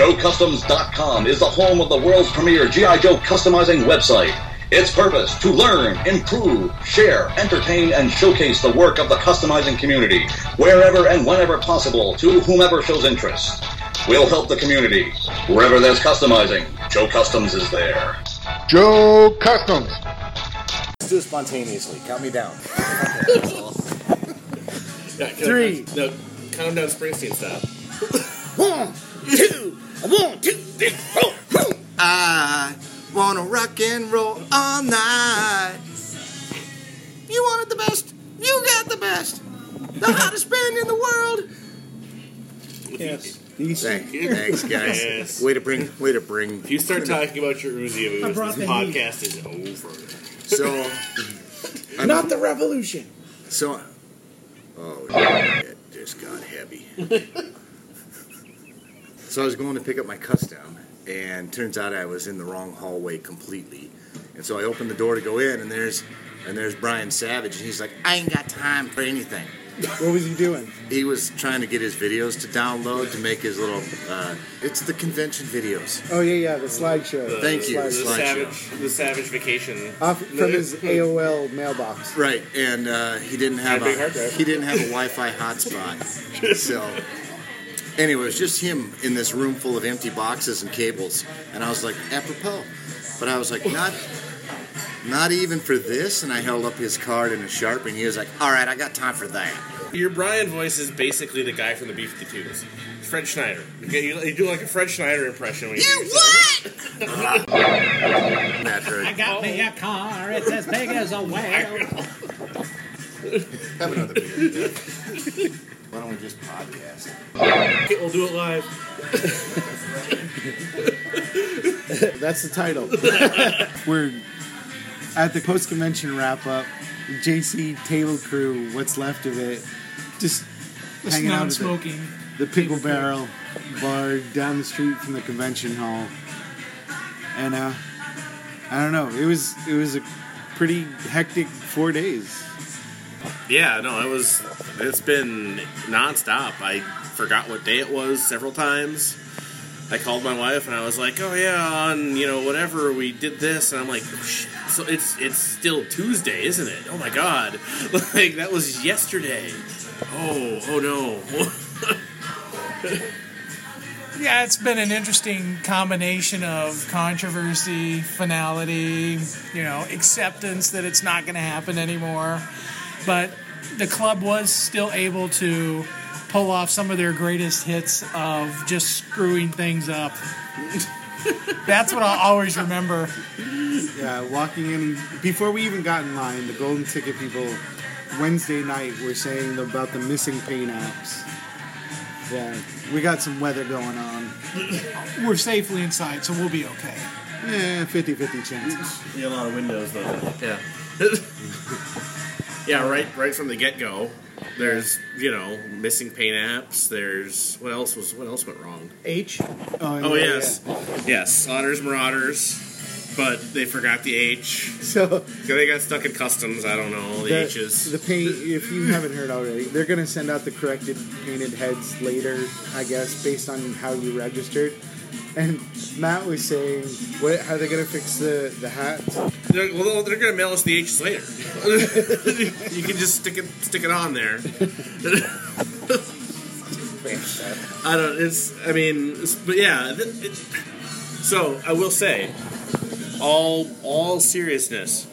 JoeCustoms.com is the home of the world's premier G.I. Joe customizing website. Its purpose to learn, improve, share, entertain, and showcase the work of the customizing community wherever and whenever possible to whomever shows interest. We'll help the community. Wherever there's customizing, Joe Customs is there. Joe Customs. Let's do it spontaneously. Count me down. Yeah, Three. No, count down Springsteen style. One, two, one, two, three, four. I wanna rock and roll all night. You wanted the best. You got the best. The hottest band in the world. Yes. Thank, thanks, guys. Yes. Way to bring, way to bring. If you start talking about your Uzi I moves, this the heat. podcast is over. So, Not the revolution. so. Oh, it just got heavy. so I was going to pick up my custom, and turns out I was in the wrong hallway completely. And so I opened the door to go in, and there's and there's Brian Savage, and he's like, "I ain't got time for anything." What was he doing? He was trying to get his videos to download to make his little. Uh, it's the convention videos. Oh yeah, yeah, the slideshow. Thank you. The Slideshow. savage, the savage vacation. Off from his AOL mailbox. Right, and uh, he didn't have a a he didn't have a Wi-Fi hotspot. so anyway, it was just him in this room full of empty boxes and cables, and I was like, apropos. But I was like, not not even for this. And I held up his card and a sharp, and he was like, all right, I got time for that. Your Brian voice is basically the guy from the B-52s. Fred Schneider. You, you, you do like a Fred Schneider impression when you do what? that hurt. got me a car, it's as big as a whale. Have another beer. Why don't we just podcast? Okay, we'll do it live. That's the title. We're at the post convention wrap up. JC table crew, what's left of it, just hanging out at the, non-smoking. the Pickle Barrel bar down the street from the convention hall. And uh, I don't know, it was it was a pretty hectic four days. Yeah, no, it was. It's been nonstop. I forgot what day it was several times. I called my wife and I was like, "Oh yeah, on you know whatever we did this," and I'm like, oh. "So it's it's still Tuesday, isn't it? Oh my god, like that was yesterday. Oh oh no." Yeah, it's been an interesting combination of controversy, finality, you know, acceptance that it's not going to happen anymore. But the club was still able to pull off some of their greatest hits of just screwing things up. That's what I'll always remember. Yeah, walking in before we even got in line, the golden ticket people Wednesday night were saying about the missing paint apps. Yeah, we got some weather going on. We're safely inside, so we'll be okay. Yeah, 50-50 chances. Yeah, a lot of windows though. Yeah. yeah, right right from the get go. There's, you know, missing paint apps. There's what else was what else went wrong? H. Uh, oh yes. Yes. Otters Marauders. But they forgot the H. So They got stuck in customs, I don't know, the, the, H's. the paint, if you haven't heard already, they're gonna send out the corrected painted heads later, I guess, based on how you registered. And Matt was saying, what? How are they gonna fix the the hats? They're, well, they're gonna mail us the H's later. you can just stick it stick it on there. I don't. It's. I mean, it's, but yeah. th- It, so I will say, all all seriousness,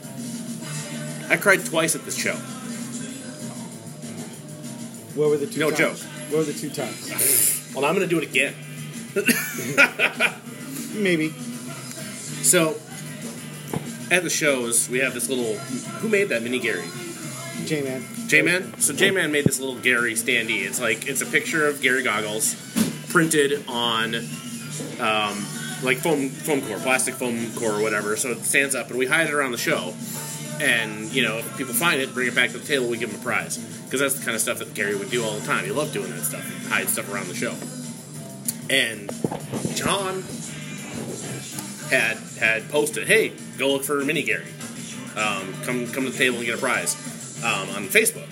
I cried twice at this show. What were the two? No times? joke. What were the two times? Well, I'm gonna do it again. Maybe. So at the shows, we have this little. Who made that mini Gary? J man. J Man. So J Man made this little Gary standee. It's like it's a picture of Gary goggles printed on um, like foam foam core, plastic foam core or whatever. So it stands up, and we hide it around the show. And you know, if people find it, bring it back to the table, we give them a prize because that's the kind of stuff that Gary would do all the time. He loved doing that stuff, hide stuff around the show. And John had had posted, "Hey, go look for Mini Gary. Um, come come to the table and get a prize." um, on Facebook,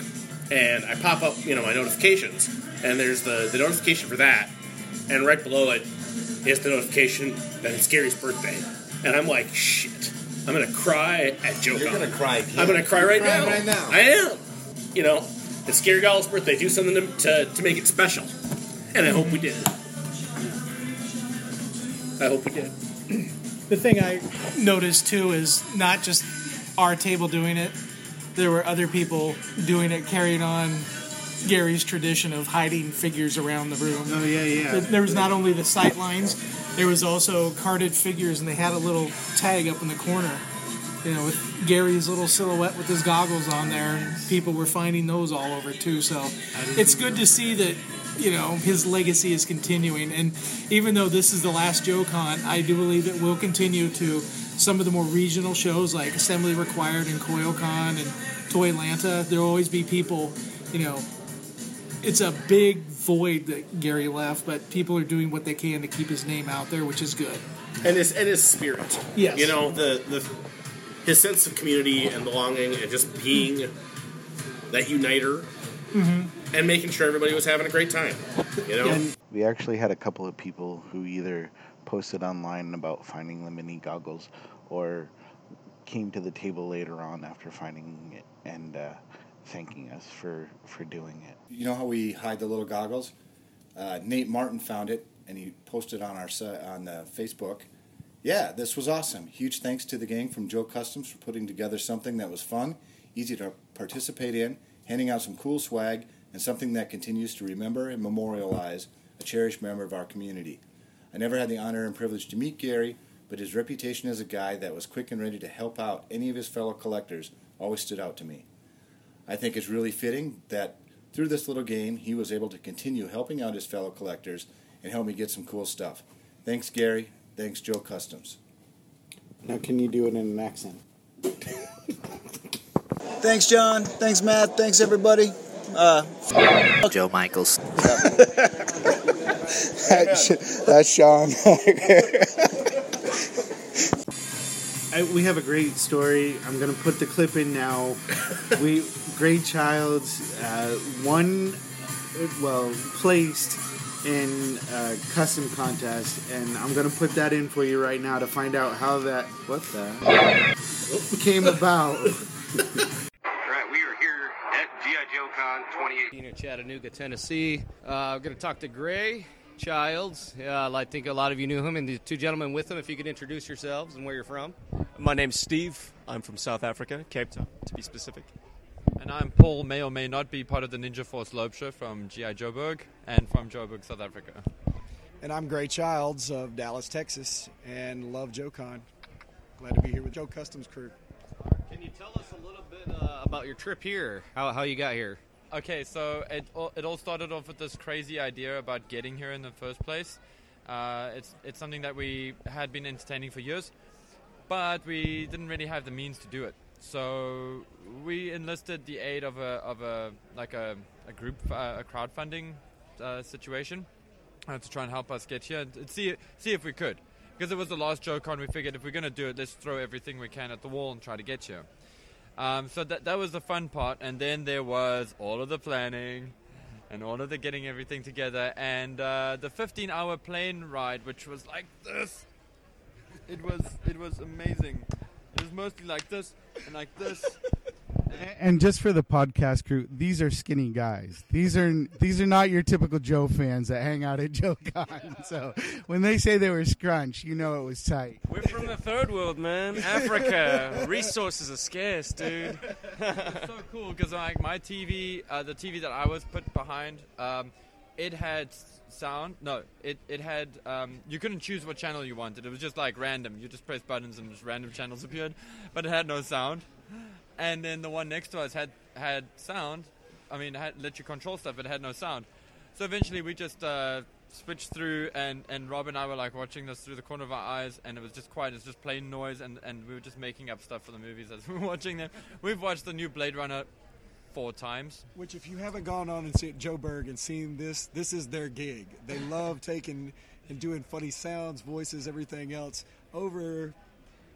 and I pop up, you know, my notifications, and there's the the notification for that, and right below it is the notification that it's Gary's birthday, and I'm like, shit, I'm gonna cry at Joe. You're gonna cry again. I'm gonna cry right now. right now. I am. You know, it's Gary Goggles' birthday. Do something to, to, to make it special, and I hope we did. I hope we did. The thing I noticed too is not just our table doing it. There were other people doing it, carrying on Gary's tradition of hiding figures around the room. Oh yeah, yeah. There was not only the sight lines, there was also carded figures, and they had a little tag up in the corner, you know, with Gary's little silhouette with his goggles on there, and people were finding those all over too. So it's good to see that, you know, his legacy is continuing. And even though this is the last JoeCon, I do believe it will continue to some of the more regional shows like Assembly Required and CoilCon and Toylanta. There will always be people, you know, it's a big void that Gary left, but people are doing what they can to keep his name out there, which is good. and his and his spirit. Yes. you know the the his sense of community and belonging and just being that uniter mm-hmm. And making sure everybody was having a great time. You know, And We actually had a couple of people who either posted online about finding the mini goggles or came to the table later on after finding it and uh, thanking us for, for doing it. You know how we hide the little goggles? Uh, Nate Martin found it and he posted on our on the Facebook. Yeah, this was awesome. Huge thanks to the gang from Joe Customs for putting together something that was fun, easy to participate in, handing out some cool swag, and something that continues to remember and memorialize a cherished member of our community. I never had the honor and privilege to meet Gary, but his reputation as a guy that was quick and ready to help out any of his fellow collectors always stood out to me. I think it's really fitting that through this little game, he was able to continue helping out his fellow collectors and help me get some cool stuff. Thanks, Gary. Thanks, Joe Customs. Now, can you do it in an accent? Thanks, John. Thanks, Matt. Thanks, everybody. Uh, Joe Michaels. that's, that's Sean. I, we have a great story. I'm going to put the clip in now. We Gray Childs uh, one, well, placed in a custom contest, and I'm going to put that in for you right now to find out how that what the came about. Right, we are here at GI Joe Con 2018. in Chattanooga, Tennessee. Uh, I'm going to talk to Gray Childs. Uh, I think a lot of you knew him, and the two gentlemen with him. If you could introduce yourselves and where you're from. My name's Steve. I'm from South Africa, Cape Town, to be specific. And I'm Paul, may or may not be part of the Ninja Force Lobe Show from GI Joburg and from Joburg, South Africa. And I'm Gray Childs of Dallas, Texas, and love JoeCon. Glad to be here with Joe Customs crew. Can you tell us a little bit uh, about your trip here? How, how you got here? Okay, so it all, it all started off with this crazy idea about getting here in the first place. Uh, it's it's something that we had been entertaining for years, but we didn't really have the means to do it. So we enlisted the aid of a of a like a, a group uh, a crowdfunding uh, situation uh, to try and help us get here and see see if we could. Because it was the last JoeCon, we figured if we're to do it, let's throw everything we can at the wall and try to get here. Um, so that that was the fun part, and then there was all of the planning, and all of the getting everything together, and uh, the 15-hour plane ride, which was like this. It was it was amazing. It was mostly like this and like this. And just for the podcast crew, these are skinny guys. These are these are not your typical Joe fans that hang out at JoeCon. So when they say they were scrunch, you know it was tight. We're from the third world, man. Africa. Resources are scarce, dude. It's so cool because like my TV, uh, the TV that I was put behind, um, it had sound. No, it it had. Um, you couldn't choose what channel you wanted. It was just like random. You just press buttons and just random channels appeared, but it had no sound. And then the one next to us had had sound. I mean, had let you control stuff, but it had no sound. So eventually, we just uh, switched through, and, and Rob and I were like watching this through the corner of our eyes, and it was just quiet. It's just plain noise, and, and we were just making up stuff for the movies as we were watching them. We've watched the new Blade Runner four times. Which, if you haven't gone on and seen Joburg and seen this, this is their gig. They love taking and doing funny sounds, voices, everything else over.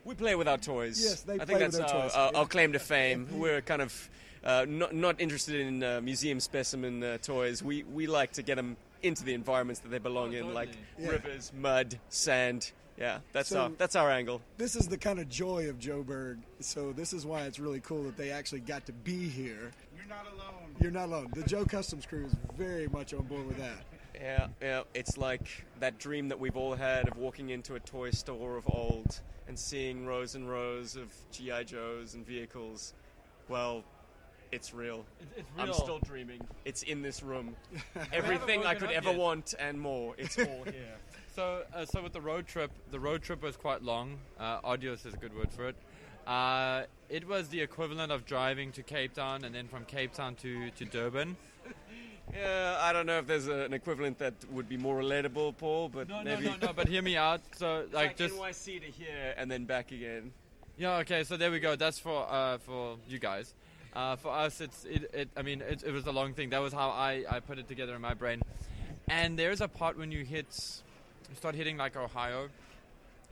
We play with our toys. Yes, they I play think with that's their our, toys. our, our claim to fame. We're kind of uh, not not interested in uh, museum specimen uh, toys. We we like to get them into the environments that they belong in, like Yeah. rivers, mud, sand. Yeah, that's So- our that's our angle. This is the kind of joy of Joburg. So this is why it's really cool that they actually got to be here. You're not alone. You're not alone. The Joe Customs crew is very much on board with that. Yeah, yeah. It's like that dream that we've all had of walking into a toy store of old and seeing rows and rows of GI Joes and vehicles. Well, it's real. it's I'm still dreaming. It's in this room. Everything I could ever yet. want and more. It's all here. So, uh, so with the road trip, the road trip was quite long. Uh, arduous is a good word for it. Uh, it was the equivalent of driving to Cape Town and then from Cape Town to, to Durban. Yeah, I don't know if there's a, an equivalent that would be more relatable, Paul, but No, no, maybe. no, no. But hear me out. So, like, like just NYC to here and then back again. Yeah. Okay. So there we go. That's for uh, for you guys. Uh, for us, it's it. it I mean, it, it was a long thing. That was how I, I put it together in my brain. And there's a part when you hit, you start hitting like Ohio,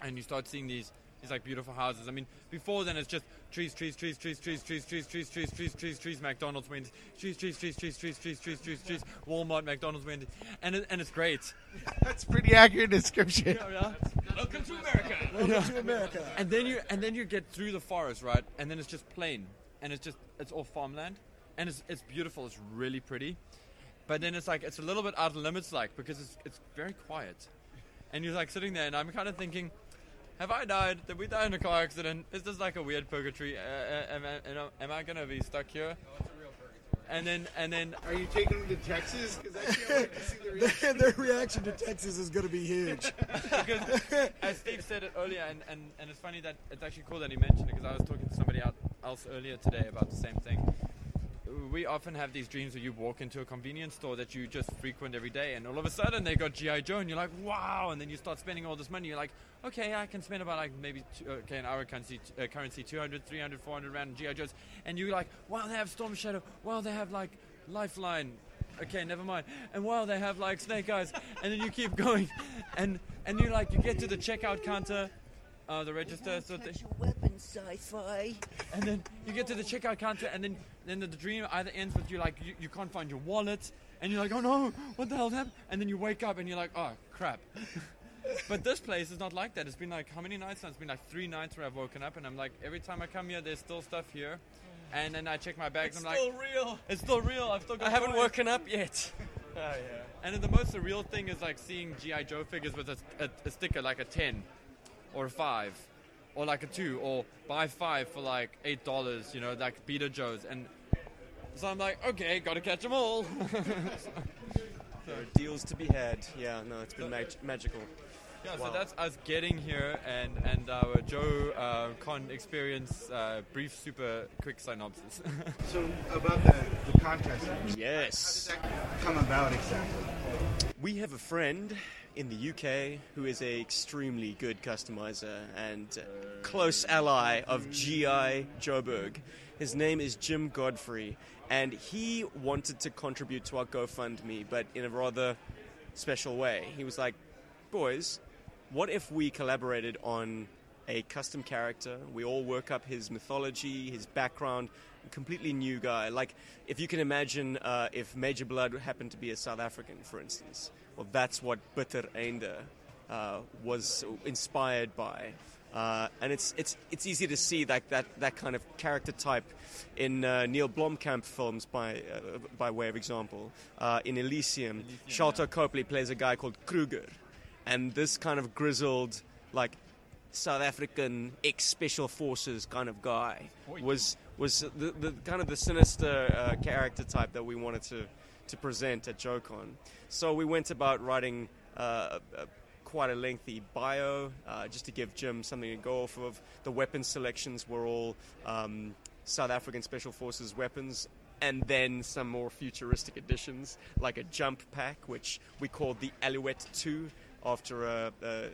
and you start seeing these these like beautiful houses. I mean, before then it's just trees, trees, trees, trees, trees, trees, trees, trees, trees, trees, trees, trees. McDonald's Wendy's, trees, trees, trees, trees, trees, trees, trees, trees, trees. Walmart, McDonald's Wendy's, and it, and it's great. That's pretty accurate description. Yeah, yeah. Welcome to America. Welcome to America. And then you and then you get through the forest, right? And then it's just plain, and it's just it's all farmland, and it's it's beautiful. It's really pretty, but then it's like it's a little bit out of limits, like because it's it's very quiet, and you're like sitting there, and I'm kind of thinking. Have I died? Did we die in a car accident? Is this like a weird purgatory? Uh, uh, am, I, am I gonna be stuck here? And then, and then, Are you taking them to Texas? Because I can't wait to see the reaction. Their, their reaction to Texas is going to be huge. because as Steve said it earlier, and, and, and it's funny that it's actually cool that he mentioned it because I was talking to somebody out, else earlier today about the same thing. We often have these dreams where you walk into a convenience store that you just frequent every day, and all of a sudden they got GI Joe, and you're like, wow! And then you start spending all this money. You're like, okay, I can spend about like maybe two, okay in our currency, uh, currency 200, 300, 400 rand GI Joes, and you're like, wow, they have Storm Shadow. Wow, they have like Lifeline. Okay, never mind. And wow, they have like Snake Eyes, and then you keep going, and and you like you get to the checkout counter, uh, the register, so they, weapon sci-fi. and then you get to the checkout counter, and then then the, the dream either ends with you like you, you can't find your wallet, and you're like, oh no, what the hell happened? And then you wake up and you're like, oh crap. but this place is not like that. It's been like how many nights now? It's been like three nights where I've woken up and I'm like, every time I come here, there's still stuff here. And then I check my bags. It's I'm still like, real. It's still real. I've still got. I haven't toys." woken up yet. Oh yeah. And then the most surreal thing is like seeing GI Joe figures with a, a, a sticker like a ten, or a five, or like a two, or buy five for like eight dollars. You know, like peter Joes, and so I'm like, okay, gotta catch them all. There are deals to be had. Yeah, no, it's been mag- magical. Yeah, Wow. so that's us getting here and and our Joe uh, Con experience. Uh, brief, super quick synopsis. So about the, the contest. Yes. How did that come about exactly? We have a friend in the UK who is a extremely good customizer and close ally of GI Joburg. His name is Jim Godfrey, and he wanted to contribute to our GoFundMe, but in a rather special way. He was like, "Boys, what if we collaborated on a custom character? We all work up his mythology, his background." Completely new guy. Like, if you can imagine, uh, if Major Blood happened to be a South African, for instance, well, that's what Bitter Einde uh, was inspired by. Uh, and it's it's it's easy to see like that that kind of character type in uh, Neil Blomkamp films by uh, by way of example. Uh, in Elysium, Sharlto Copley plays a guy called Kruger, and this kind of grizzled like South African ex special forces kind of guy was was the, the kind of the sinister uh, character type that we wanted to to present at JoeCon. So we went about writing uh, a, quite a lengthy bio uh, just to give Jim something to go off of. The weapon selections were all um, South African Special Forces weapons. And then some more futuristic additions, like a jump pack, which we called the Alouette 2, after a, a, a, a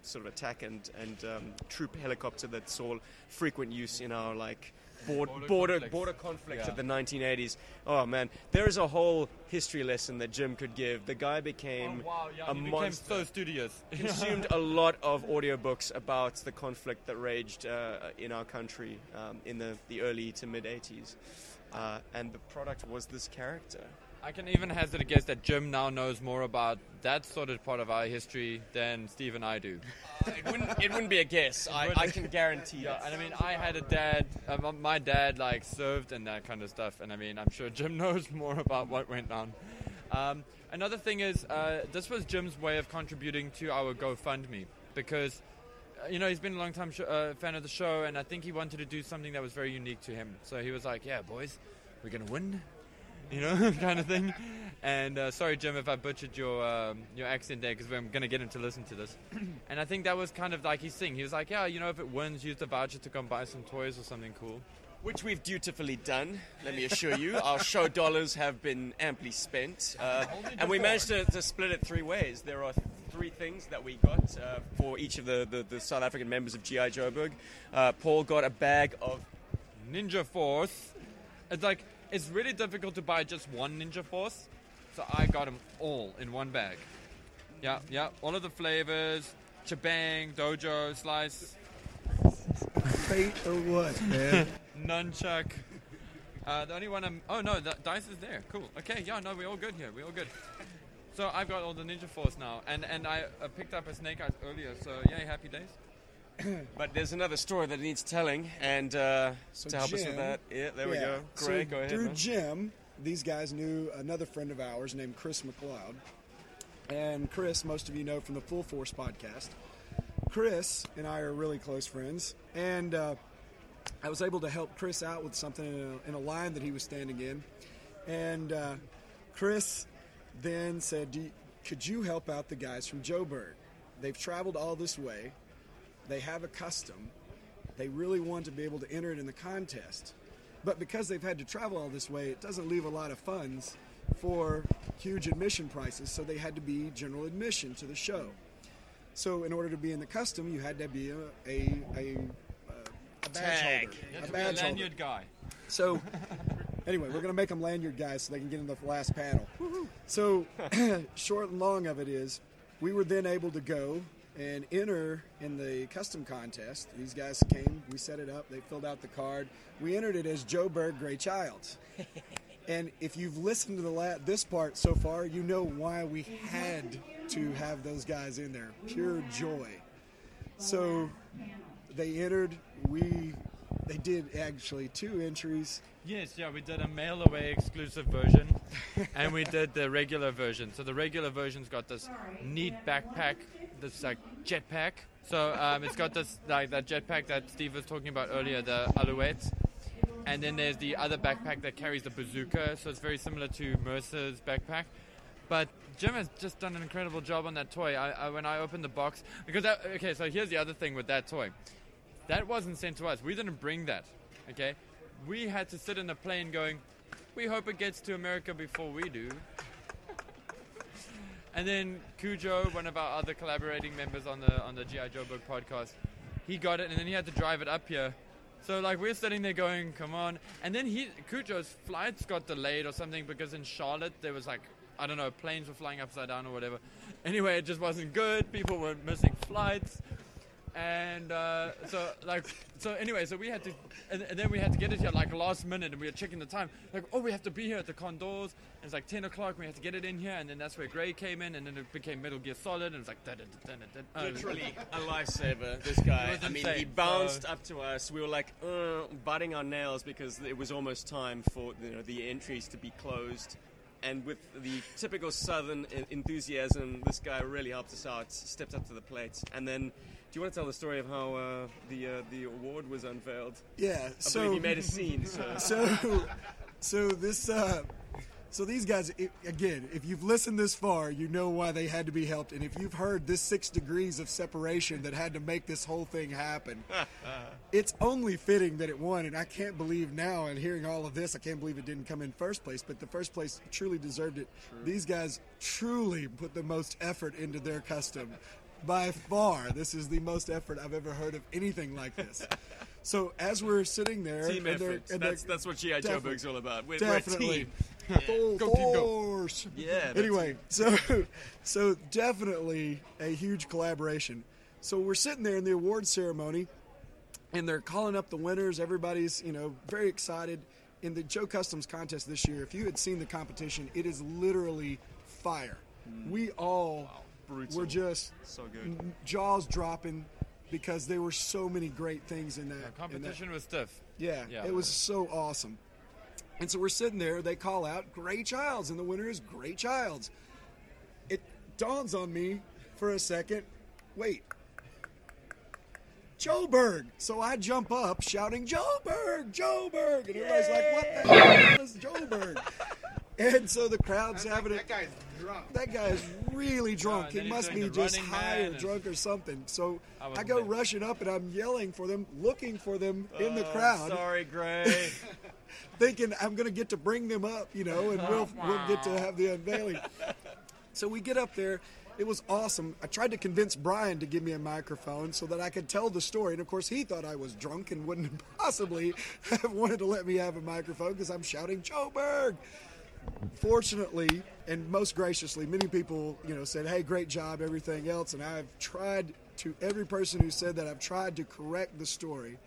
sort of attack and, and um, troop helicopter that saw frequent use in our like Border border conflicts. border conflict Yeah. of the 1980s. Oh man, there is a whole history lesson that Jim could give. The guy became Oh, wow, yeah, a he became monster. so studious. Consumed a lot of audiobooks about the conflict that raged uh, in our country um, in the, the early to mid 80s. Uh, and the product was this character. I can even hazard a guess that Jim now knows more about that sort of part of our history than Steve and I do. it, wouldn't, it wouldn't be a guess. I, I can guarantee Yeah, and I mean, I had a dad. Uh, my dad like served and that kind of stuff, and I mean, I'm sure Jim knows more about what went on. Um, another thing is, uh, this was Jim's way of contributing to our GoFundMe because, uh, you know, he's been a long time sh- uh, fan of the show, and I think he wanted to do something that was very unique to him. So he was like, "Yeah, boys, we're gonna win." You know, kind of thing. And uh, sorry, Jim, if I butchered your um, your accent there, because we're going to get him to listen to this. and I think that was kind of like his thing. He was like, "Yeah, you know, if it wins, use the voucher to go and buy some toys or something cool." Which we've dutifully done, let me assure you. Our show dollars have been amply spent. Uh, and we managed to, to split it three ways. There are three things that we got uh, for each of the, the, the South African members of G.I. Joburg. Uh, Paul got a bag of Ninja Force. It's like it's really difficult to buy just one Ninja Force, so I got them all in one bag. Yeah, yeah, all of the flavors, Chabang, Dojo, Slice, Fate or what, man? Nunchuck. Uh, the only one I'm. Oh no, the dice is there. Cool. Okay, yeah, no, we're all good here. We're all good. So I've got all the Ninja Force now, and and I uh, picked up a Snake Eyes earlier. So yeah, happy days. But there's another story that needs telling, and uh, So to help us with that, yeah, there we yeah, go. so go ahead. Through man. Jim, these guys knew another friend of ours named Chris McLeod. And Chris, most of you know from the Full Force podcast. Chris and I are really close friends. And uh, I was able to help Chris out with something in a, in a line that he was standing in. And uh, Chris then said, Do you, Could you help out the guys from Joburg? They've traveled all this way, they have a custom, they really want to be able to enter it in the contest. But because they've had to travel all this way, it doesn't leave a lot of funds for huge admission prices, so they had to be general admission to the show. So, in order to be in the custom, you had to be a a, a, a badge Tag. holder. You had A a badge holder. lanyard guy. So, anyway, we're going to make them lanyard guys so they can get in the last panel. So, short and long of it is, we were then able to go and enter in the custom contest. These guys came, we set it up, they filled out the card. We entered it as Joburg Gray Childs. And if you've listened to the la- this part so far, you know why we had to have those guys in there. Pure joy. So they entered. We they did actually two entries. Yes, yeah, we did a mail away exclusive version, and we did the regular version. So the regular version's got this neat backpack, this like jetpack. So um, it's got this like that jetpack that Steve was talking about earlier, the Alouette. And then there's the other backpack that carries the bazooka. So it's very similar to Mercer's backpack. But Jim has just done an incredible job on that toy. I, I, when I opened the box, because that, okay, so here's the other thing with that toy. That wasn't sent to us. We didn't bring that. Okay, we had to sit in a plane going. We hope it gets to America before we do. And then Cujo, one of our other collaborating members on the on the GI Joburg podcast, he got it, and then he had to drive it up here. So like we're sitting there going, "Come on!" And then he Cujo's flights got delayed or something because in Charlotte there was like I don't know planes were flying upside down or whatever. Anyway, it just wasn't good. People were missing flights and uh, so like so anyway so we had to and, and then we had to get it here like last minute and we were checking the time like oh we have to be here at the condors and it's like 10 o'clock we had to get it in here and then that's where gray came in and then it became metal gear solid and it's like da, da, da, da, da. Literally a lifesaver, this guy. I mean, insane. he bounced So- up to us. We were like uh, biting our nails because it was almost time for you know, the entries to be closed. And with the typical Southern enthusiasm, this guy really helped us out, stepped up to the plate. And then, do you want to tell the story of how uh, the uh, the award was unveiled? Yeah, I so you made a scene. So, so, so this, uh, so these guys, i again, if you've listened this far, you know why they had to be helped, and if you've heard this six degrees of separation that had to make this whole thing happen, it's only fitting that it won. And I can't believe now, and hearing all of this, I can't believe it didn't come in first place. But the first place truly deserved it. These guys truly put the most effort into their custom. By far, this is the most effort I've ever heard of anything like this. So as we're sitting there, Team and effort. and That's- that's what G.I. Definitely. Joburg's all about. We're- we're a definitely. team. Full Go, team, go. force. Yeah, Anyway, so so definitely a huge collaboration. So we're sitting there in the award ceremony, and they're calling up the winners. Everybody's you know very excited. in the Joe Customs contest this year, if you had seen the competition, it is literally fire. Hmm. We all Brutal. were just So good. n- jaws dropping because there were so many great things in that. in that- competition was stiff. yeah, Yeah. it was so awesome. And so we're sitting there, they call out Gray Childs, and the winner is Gray Childs. It dawns on me for a second wait, Joe Joburg. So I jump up shouting, Joburg, Joburg. And everybody's like, what the hell is Joburg? And so the crowd's having it. That guy's drunk. That guy is really oh, drunk. and he must be just high or drunk or something. So I I, go there. rushing up and I'm yelling for them, looking for them in the Oh, crowd Sorry, Gray. thinking I'm going to get to bring them up, you know, and we'll we'll get to have the unveiling. So we get up there. It was awesome. I tried to convince Brian to give me a microphone so that I could tell the story, and of course he thought I was drunk and wouldn't possibly have wanted to let me have a microphone because I'm shouting Joburg. Fortunately, and most graciously, many people, you know, said, "Hey, great job," everything else, and I've tried to every person who said that I've tried to correct the story.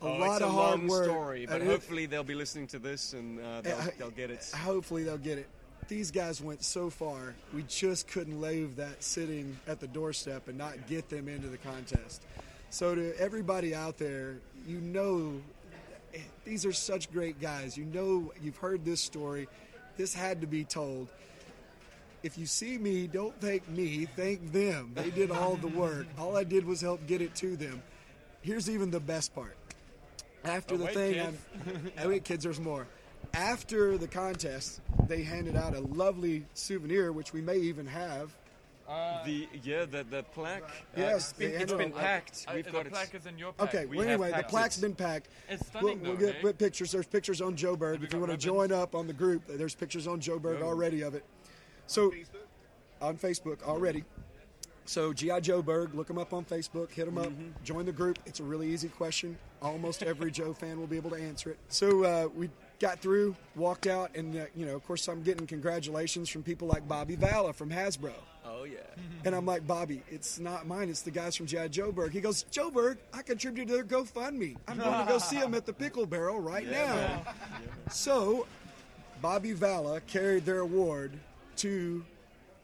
A oh, lot it's a of hard long work. story, but And it- hopefully they'll be listening to this and uh, they'll, Uh, they'll get it. Hopefully they'll get it. These guys went so far, we just couldn't leave that sitting at the doorstep and not get them into the contest. So to everybody out there, you know eh, these are such great guys. You know you've heard this story. This had to be told. If you see me, don't thank me, thank them. They did all the work. All I did was help get it to them. Here's even the best part. After Oh, the wait, thing, kids. Oh, wait, kids, there's more. After the contest, they handed out a lovely souvenir, which we may even have. The yeah, the the plaque. Yes, uh, it's been, they it's handed been packed. Uh, We've the got it. plaque is in your pack. Okay, We well, anyway, the packed plaque's it. been packed. It's We'll, stunning, we'll though, get eh? pictures. There's pictures on Joburg. If you want to join up on the group, there's pictures on joe Joburg already of it. So, on Facebook already. So GI Joburg, look them up on Facebook, hit them up, Mm-hmm. join the group. It's a really easy question. Almost every Joe fan will be able to answer it. So uh, we got through, walked out, and uh, you know, of course, I'm getting congratulations from people like Bobby Valla from Hasbro. Oh yeah. And I'm like, Bobby, it's not mine. It's the guys from Jad Joburg. He goes, Joburg, I contributed to their GoFundMe. I'm going to go see them at the Pickle Barrel right now. So, Bobby Valla carried their award to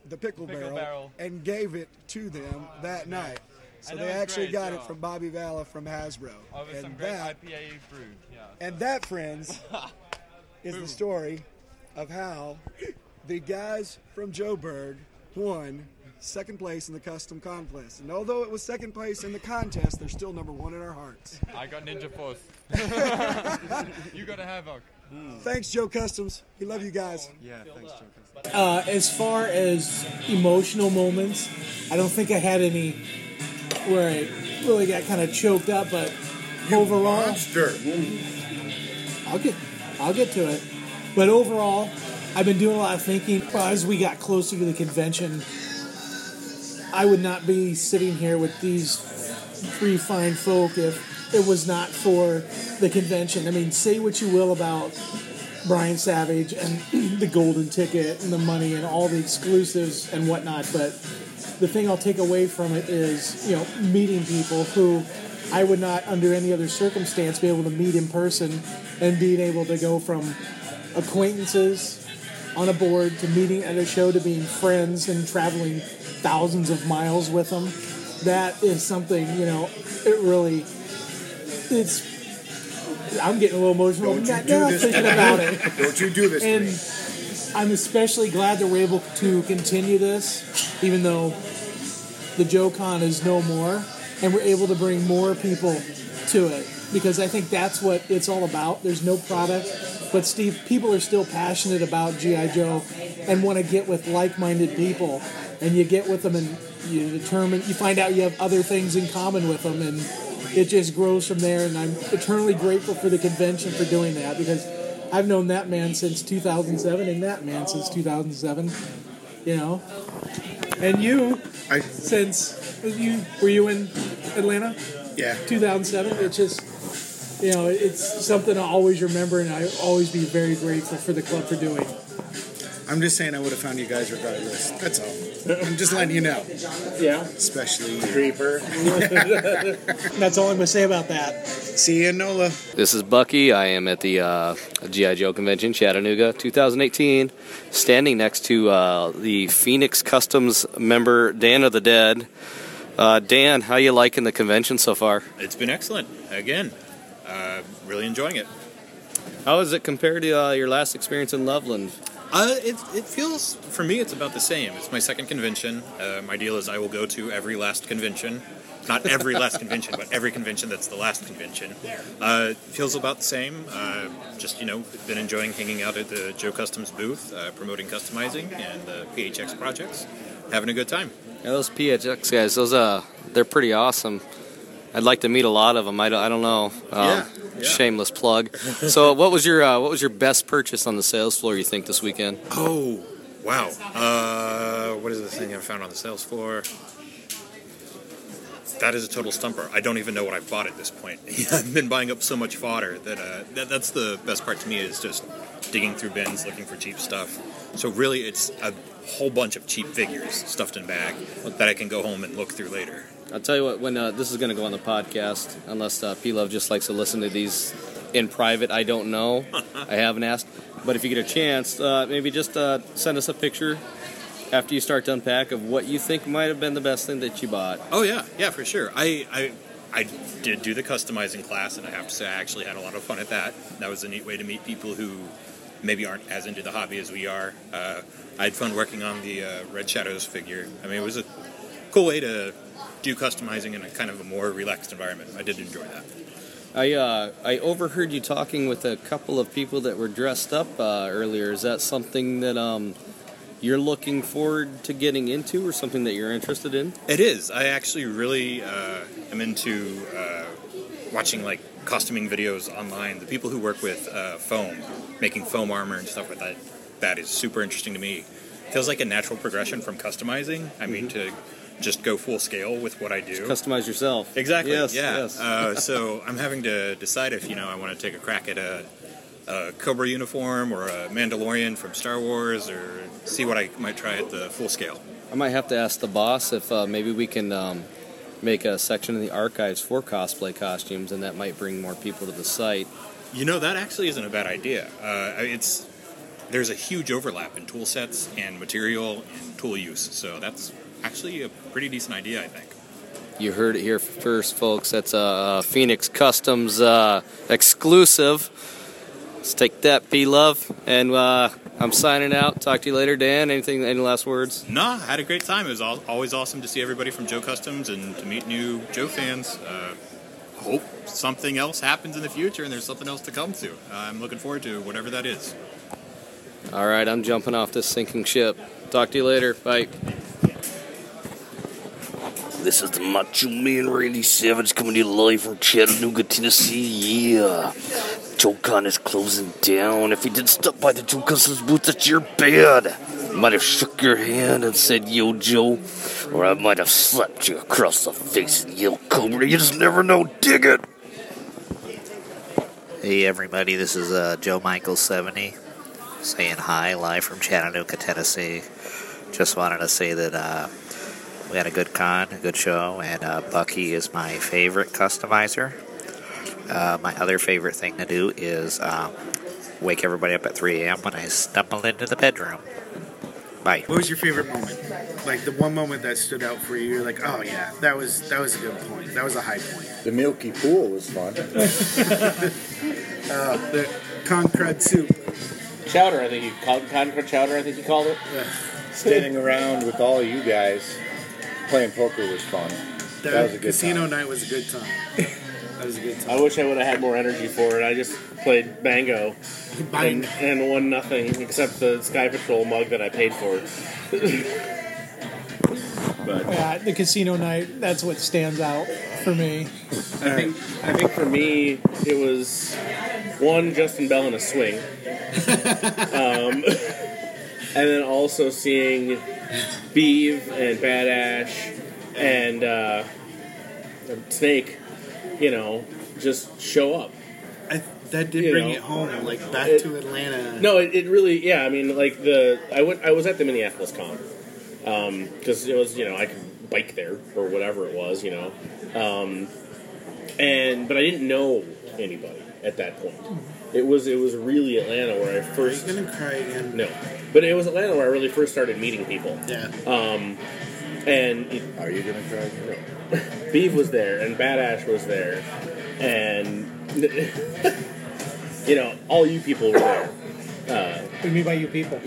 the Pickle, Pickle Barrel, Barrel. and gave it to them that night. So they actually great, got yeah. it from Bobby Valla from Hasbro. Oh, Over some and great that IPA brew. Yeah. and that, friends, is the story of how the guys from Joburg won second place in the custom contest. And although it was second place in the contest, they're still number one in our hearts. I got Ninja Force. you got a Havoc. Thanks, Joe Customs. We love you guys. Yeah, thanks, Joe. Uh, as far as emotional moments, I don't think I had any where I really got kind of choked up, but overall, Monster. I'll get I'll get to it. But overall, I've been doing a lot of thinking as we got closer to the convention. I would not be sitting here with these three fine folk if it was not for the convention. I mean, say what you will about Brian Savage and the golden ticket and the money and all the exclusives and whatnot, but the thing I'll take away from it is, you know, meeting people who I would not, under any other circumstance, be able to meet in person and being able to go from acquaintances on a board to meeting at a show to being friends and traveling thousands of miles with them. That is something, you know, it really, it's, I'm getting a little emotional Don't you now do this thinking about it. Don't you do this And. I'm especially glad that we're able to continue this, even though the JoeCon is no more, and we're able to bring more people to it because I think that's what it's all about. There's no product, but Steve, people are still passionate about GI Joe and want to get with like-minded people, and you get with them and you determine, you find out you have other things in common with them, and it just grows from there. And I'm eternally grateful for the convention for doing that because I've known that man since 2007 and that man since 2007. You know, and you I, since you were you in Atlanta? Yeah. 2007. It's just you know it's something I always remember and I always be very grateful for the club for doing. I'm just saying I would have found you guys regardless. That's all. I'm just letting you know. Yeah. Especially you. Creeper. That's all I'm going to say about that. See you, in Nola. This is Bucky. I am at the uh, GI Joe convention, Chattanooga, 2018, standing next to uh, the Phoenix Customs member Dan of the Dead. Uh, Dan, how you liking the convention so far? It's been excellent. Again, uh, really enjoying it. How does it compare to uh, your last experience in Loveland? Uh, it, it feels, for me, it's about the same. It's my second convention. Uh, my deal is I will go to every last convention. Not every last convention, but every convention that's the last convention. Uh, feels about the same. Uh, just, you know, been enjoying hanging out at the Joe Customs booth, uh, promoting customizing and the PHX projects. Having a good time. Yeah, those PHX guys, those uh, they're pretty awesome. I'd like to meet a lot of them. I don't, I don't know. Um, Yeah, yeah. Shameless plug. so, what was your uh, what was your best purchase on the sales floor? You think this weekend? Oh, wow. Uh, what is the thing I found on the sales floor? That is a total stumper. I don't even know what I've bought at this point. I've been buying up so much fodder that, uh, that that's the best part to me is just digging through bins looking for cheap stuff. So really, it's a whole bunch of cheap figures stuffed in a bag that I can go home and look through later. I'll tell you what. When uh, this is going to go on the podcast, unless uh, P Love just likes to listen to these in private, I don't know. I haven't asked. But if you get a chance, uh, maybe just uh, send us a picture after you start to unpack of what you think might have been the best thing that you bought. Oh yeah, yeah, for sure. I, I I did do the customizing class, and I have to say I actually had a lot of fun at that. That was a neat way to meet people who maybe aren't as into the hobby as we are. Uh, I had fun working on the uh, Red Shadows figure. I mean, it was a cool way to do customizing in a kind of a more relaxed environment. I did enjoy that. I uh, I overheard you talking with a couple of people that were dressed up uh, earlier. Is that something that um, you're looking forward to getting into, or something that you're interested in? It is. I actually really uh, am into uh, watching like costuming videos online. The people who work with uh, foam, making foam armor and stuff like that, that is super interesting to me. Feels like a natural progression from customizing. I mean, to just go full scale with what I do. Customize yourself. Exactly. Yes. yeah. Yes. Uh, so I'm having to decide if you know I want to take a crack at a, a Cobra uniform or a Mandalorian from Star Wars, or see what I might try at the full scale. I might have to ask the boss if uh, maybe we can um, make a section in the archives for cosplay costumes, and that might bring more people to the site. You know that actually isn't a bad idea. Uh, it's there's a huge overlap in tool sets and material and tool use, so that's actually a pretty decent idea, I think. You heard it here first, folks. That's a Phoenix Customs uh, exclusive. Let's take that, P Love, and uh, I'm signing out. Talk to you later, Dan. Anything? Any last words? Nah, I had a great time. It was al- always awesome to see everybody from Joe Customs and to meet new Joe fans. Uh, hope something else happens in the future and there's something else to come to. I'm looking forward to whatever that is. All right, I'm jumping off this sinking ship. Talk to you later. Bye. This is the Macho Man Randy Savage coming to you live from Chattanooga, Tennessee. Yeah. Joe Con is closing down. If you didn't stop by the Joe Customs booth, that's your bad. Might have shook your hand and said, Yo, Joe. Or I might have slapped you across the face and yelled, Cobra. You just never know. Dig it. Hey everybody, this is uh, Joe Michael 70 saying hi live from Chattanooga, Tennessee. Just wanted to say that uh, we had a good con, a good show, and uh, Bucky is my favorite customizer. Uh, my other favorite thing to do is um, wake everybody up at 3 a.m. when I stumble into the bedroom. Bye. What was your favorite moment? Like the one moment that stood out for you. You're like, oh yeah, that was that was a good point. That was a high point. The Milky Pool was fun. Uh, the concrete soup. Chowder, I think you called Concord Chowder. I think you called it. Standing around with all you guys playing poker was fun. That, That was a good casino night was a good time. That was a good time. I wish I would have had more energy for it. I just played Bango and, and won nothing except the Sky Patrol mug that I paid for. but Yeah, the casino night, that's what stands out for me. I think I think for me it was one Justin Bell in a swing, um, and then also seeing Beeve and Bad Ash and uh, Snake, you know, just show up. I, that did You bring know. it home, like back It- to Atlanta. No, it, it really, yeah. I mean, like the I went, I was at the Minneapolis con, because it was you know I could bike there or whatever it was, you know, um, and but I didn't know anybody at that point. It was it was really Atlanta where I first. Are you gonna cry again? No, but it was Atlanta where I really first started meeting people. Yeah. Um, and are you gonna cry? No. Beeve was there, and Badash was there, and you know all you people were there. Uh, What do you mean by you people?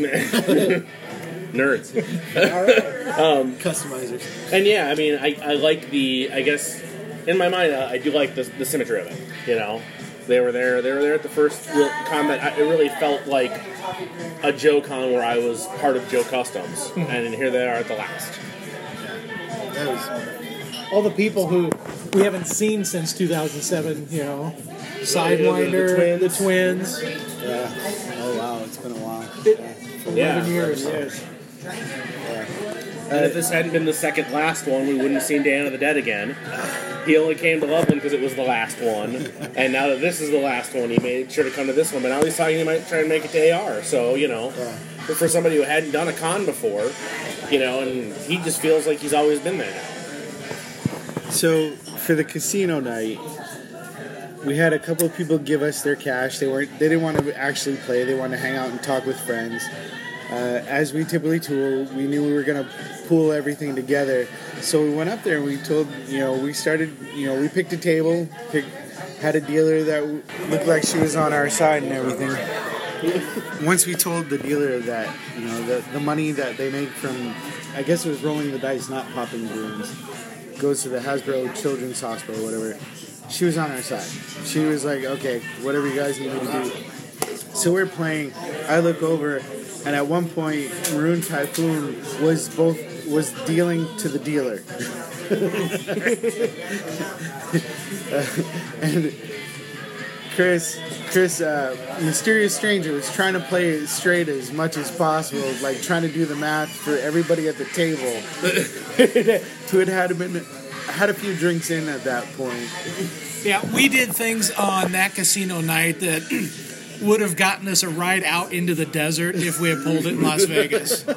nerds. All right. um, Customizers. and yeah, I mean, I, I like the, I guess, in my mind, uh, I do like the, the symmetry of it. You know, they were there, they were there at the first real comment. I, it really felt like a Joe Con where I was part of Joe Customs, and here they are at the last. That was All the people who we haven't seen since 2007, you know, The- Sidewinder, the the twins. Yeah. Oh wow, it's been a while. Yeah. 11 years. And if this hadn't been the second last one, we wouldn't have seen Dan of the Dead again. He only came to Loveland because it was the last one, and now that this is the last one, he made sure to come to this one. But now he's talking he might try and make it to AR. So you know, but for somebody who hadn't done a con before, you know, and he just feels like he's always been there now. So for the casino night, we had a couple of people give us their cash. They weren't. They didn't want to actually play. They wanted to hang out and talk with friends. Uh, as we typically tool, we knew we were going to pool everything together. So we went up there and we told, you know, we started, you know, we picked a table, picked, had a dealer that looked like she was on our side and everything. Once we told the dealer that, you know, the, the money that they make from, I guess it was rolling the dice, not popping balloons, goes to the Hasbro Children's Hospital, whatever. She was on our side. She was like, okay, whatever you guys need me to do. So we're playing. I look over, and at one point, Maroon Typhoon was both was dealing to the dealer, Uh, and Chris, Chris, uh, mysterious stranger was trying to play it straight as much as possible, like trying to do the math for everybody at the table, who had had been had a few drinks in at that point. Yeah, we did things on that casino night that would have gotten us a ride out into the desert if we had pulled it in Las Vegas.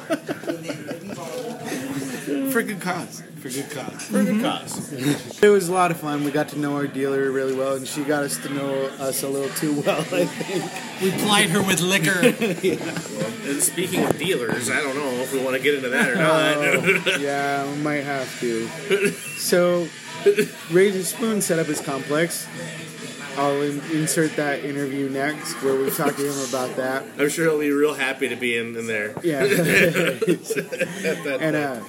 good cause. For good cause. For good cause. Mm-hmm. It was a lot of fun. We got to know our dealer really well, and she got us to know us a little too well. I think we plied her with liquor. And speaking of dealers, I don't know if we want to get into that or not. Oh, yeah, we might have to. So, Razor Spoon set up his complex. I'll in- insert that interview next where we talk to him about that. I'm sure he'll be real happy to be in, in there. Yeah. And uh,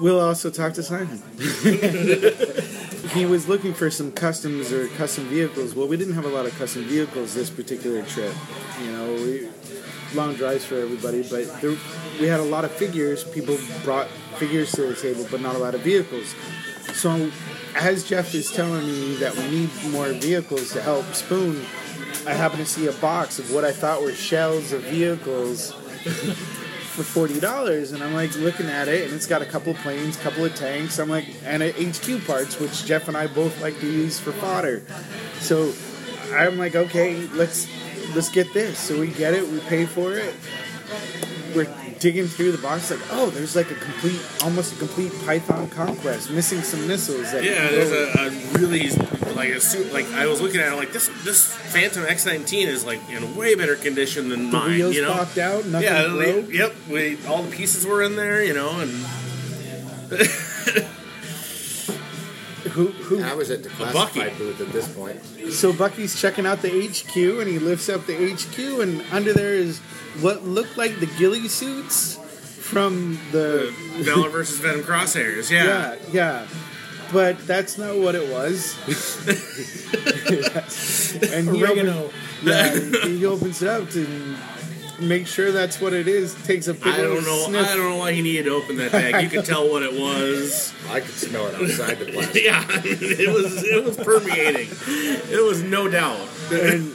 we'll also talk to Simon. he was looking for some customs or custom vehicles. Well, we didn't have a lot of custom vehicles this particular trip. You know, we, long drives for everybody, but there, we had a lot of figures. People brought figures to the table, but not a lot of vehicles. So, as Jeff is telling me that we need more vehicles to help Spoon, I happen to see a box of what I thought were shells of vehicles for forty dollars, and I'm like looking at it, and it's got a couple of planes, couple of tanks. I'm like, and HQ parts, which Jeff and I both like to use for fodder. So I'm like, okay, let's let's get this. So we get it, we pay for it. We're digging through the box, like, oh, there's like a complete, almost a complete Python conquest, missing some missiles. That Yeah, there's a, a really like a suit. Like I was looking at it, like this this Phantom X19 is like in way better condition than The mine. wheels you know, popped out, nothing yeah, broke. they- yep. We all the pieces were in there, you know, and Who, who? I was at the classified booth at this point. So Bucky's checking out the HQ, and he lifts up the HQ, and under there is what looked like the ghillie suits from the Valor versus Venom crosshairs. Yeah. yeah, yeah. But that's not what it was. and he Oregano. Opened, yeah, he opens it up to make sure that's what it is. Takes a big I don't know. sniff. I don't know why he needed to open that bag. You could tell what it was. I could smell it outside the plastic. yeah, it was. It was permeating. It was no doubt. And,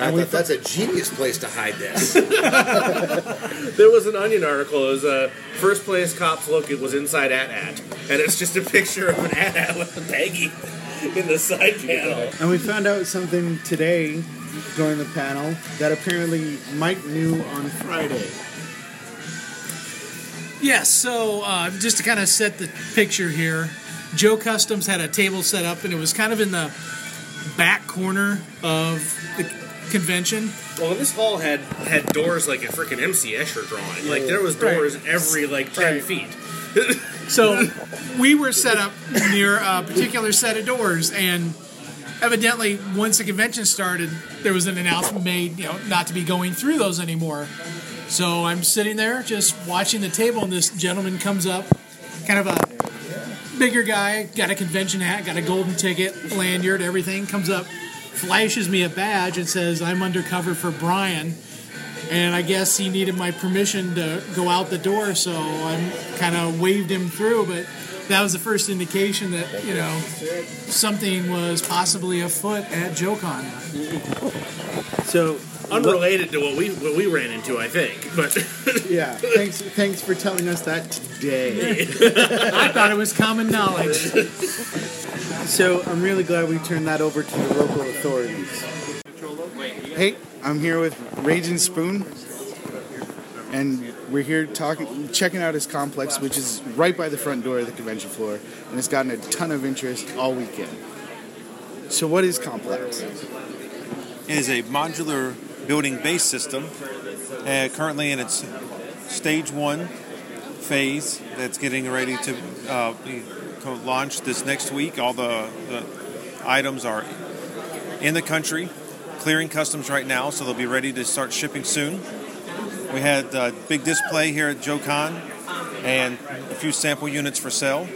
I thought that's a genius place to hide this. there was an Onion article. It was uh, first place cops look. It was inside AT-AT, and it's just a picture of an AT-AT with a baggie in the side panel. And we found out something today during the panel that apparently Mike knew on Friday. Yes, so uh, just to kind of set the picture here, Joe Customs had a table set up, and it was kind of in the back corner of the convention. Well, this hall had had doors like a freaking MC Escher drawing. Like there was Right. doors every like ten Right. feet. So we were set up near a particular set of doors, and evidently, once the convention started, there was an announcement made, you know, not to be going through those anymore. So I'm sitting there just watching the table, and this gentleman comes up, kind of a bigger guy, got a convention hat, got a golden ticket, lanyard, everything, comes up, flashes me a badge, and says, I'm undercover for Brian. And I guess he needed my permission to go out the door, so I kind of waved him through. But that was the first indication that, you know, something was possibly afoot at JoeCon. So Unrelated to what we what we ran into, I think. But yeah, thanks thanks for telling us that today. I thought it was common knowledge. So I'm really glad we turned that over to the local authorities. Hey, I'm here with Raging Spoon, and we're here talking, checking out his complex, which is right by the front door of the convention floor, and it's gotten a ton of interest all weekend. So, what is complex? It is a modular building base system, uh, currently in its stage one phase that's getting ready to uh, be to launch this next week. All the, the items are in the country, clearing customs right now, so they'll be ready to start shipping soon. We had a big display here at JoeCon and a few sample units for sale.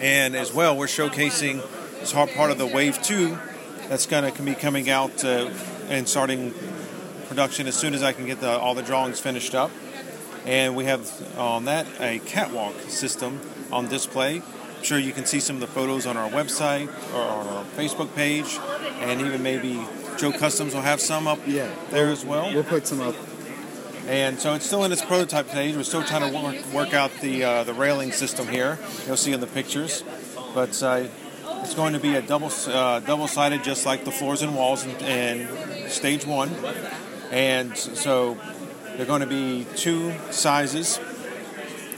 And as well, we're showcasing as part part of the Wave 2 that's going to be coming out uh, and starting production as soon as I can get the, all the drawings finished up. And we have on that a catwalk system on display. I'm sure you can see some of the photos on our website or on our Facebook page, and even maybe Joe Customs will have some up yeah. there as well. We'll put some up. And so it's still in its prototype stage. We're still trying to work, work out the uh, the railing system here. You'll see in the pictures, but uh, it's going to be a double uh, double sided, just like the floors and walls in, in stage one. And so they're going to be two sizes.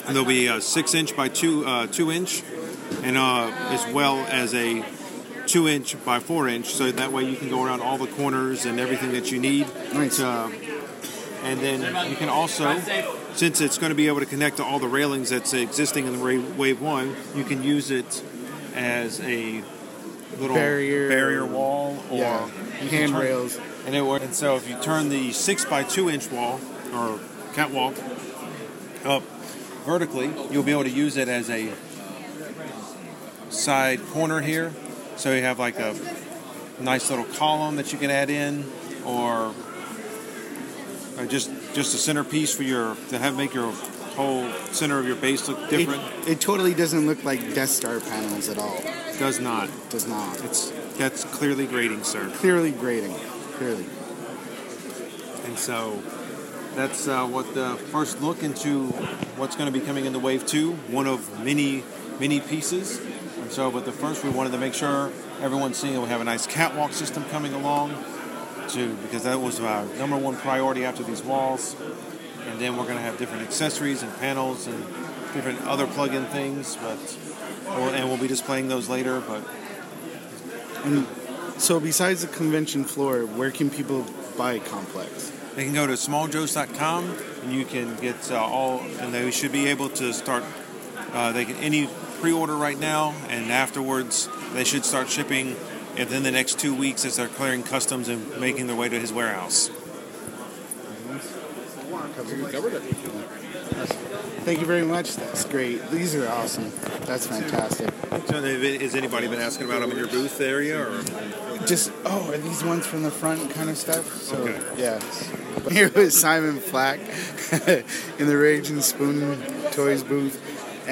And there'll be a six inch by two uh, two inch, and uh, as well as a two inch by four inch. So that way you can go around all the corners and everything that you need. Nice. To, and then you can also, since it's going to be able to connect to all the railings that's existing in the Wave One, you can use it as a little Barrier. barrier wall or Yeah, handrails. And it works. And so if you turn the six by two inch wall or catwalk up vertically, you'll be able to use it as a side corner here. So you have like a nice little column that you can add in, or, or just just a centerpiece for your to have make your whole center of your base look different. It, it totally doesn't look like Death Star panels at all. Does not. Does not. It's that's clearly grading, sir. Clearly grading. Clearly. And so that's uh, what the first look into what's going to be coming into Wave 2, one of many, many pieces. And so, but the first we wanted to make sure everyone's seeing we have a nice catwalk system coming along, too, because that was our number one priority after these walls. And then we're going to have different accessories and panels and different other plug-in things, but and we'll be displaying those later. But And so, besides the convention floor, where can people buy Complex? They can go to smalljoes.com and you can get uh, all, and they should be able to start. Uh, they can any pre-order right now, and afterwards they should start shipping within the next two weeks as they're clearing customs and making their way to his warehouse. covered it. Thank you very much. That's great. These are awesome. That's fantastic. So, has anybody been asking about them in your booth area, or Just oh, are these ones from the front kind of stuff? So Okay. yeah. Here was Simon Flack in the Rage and Spoon Toys booth,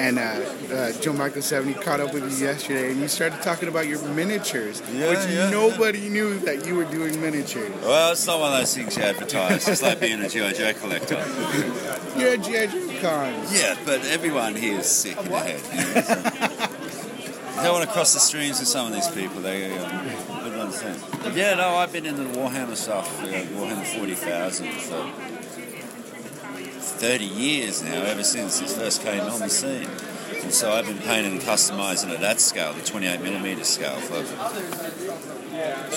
and uh, uh, Joe Michael Seventy caught up with you yesterday, and you started talking about your miniatures, Yeah, which yeah. nobody knew that you were doing miniatures. Well, it's not one of those things you advertise. It's like being a G.I. Joe collector. You're at GI Joe Con. Yeah, but everyone here is sick in the head. You know, so. You don't want to cross the streams with some of these people. They um, don't understand. Yeah, no, I've been into the Warhammer stuff, uh, Warhammer 40,000 for 30 years now, ever since it first came on the scene. And so I've been painting and customizing at that scale, the 28 millimeter scale, for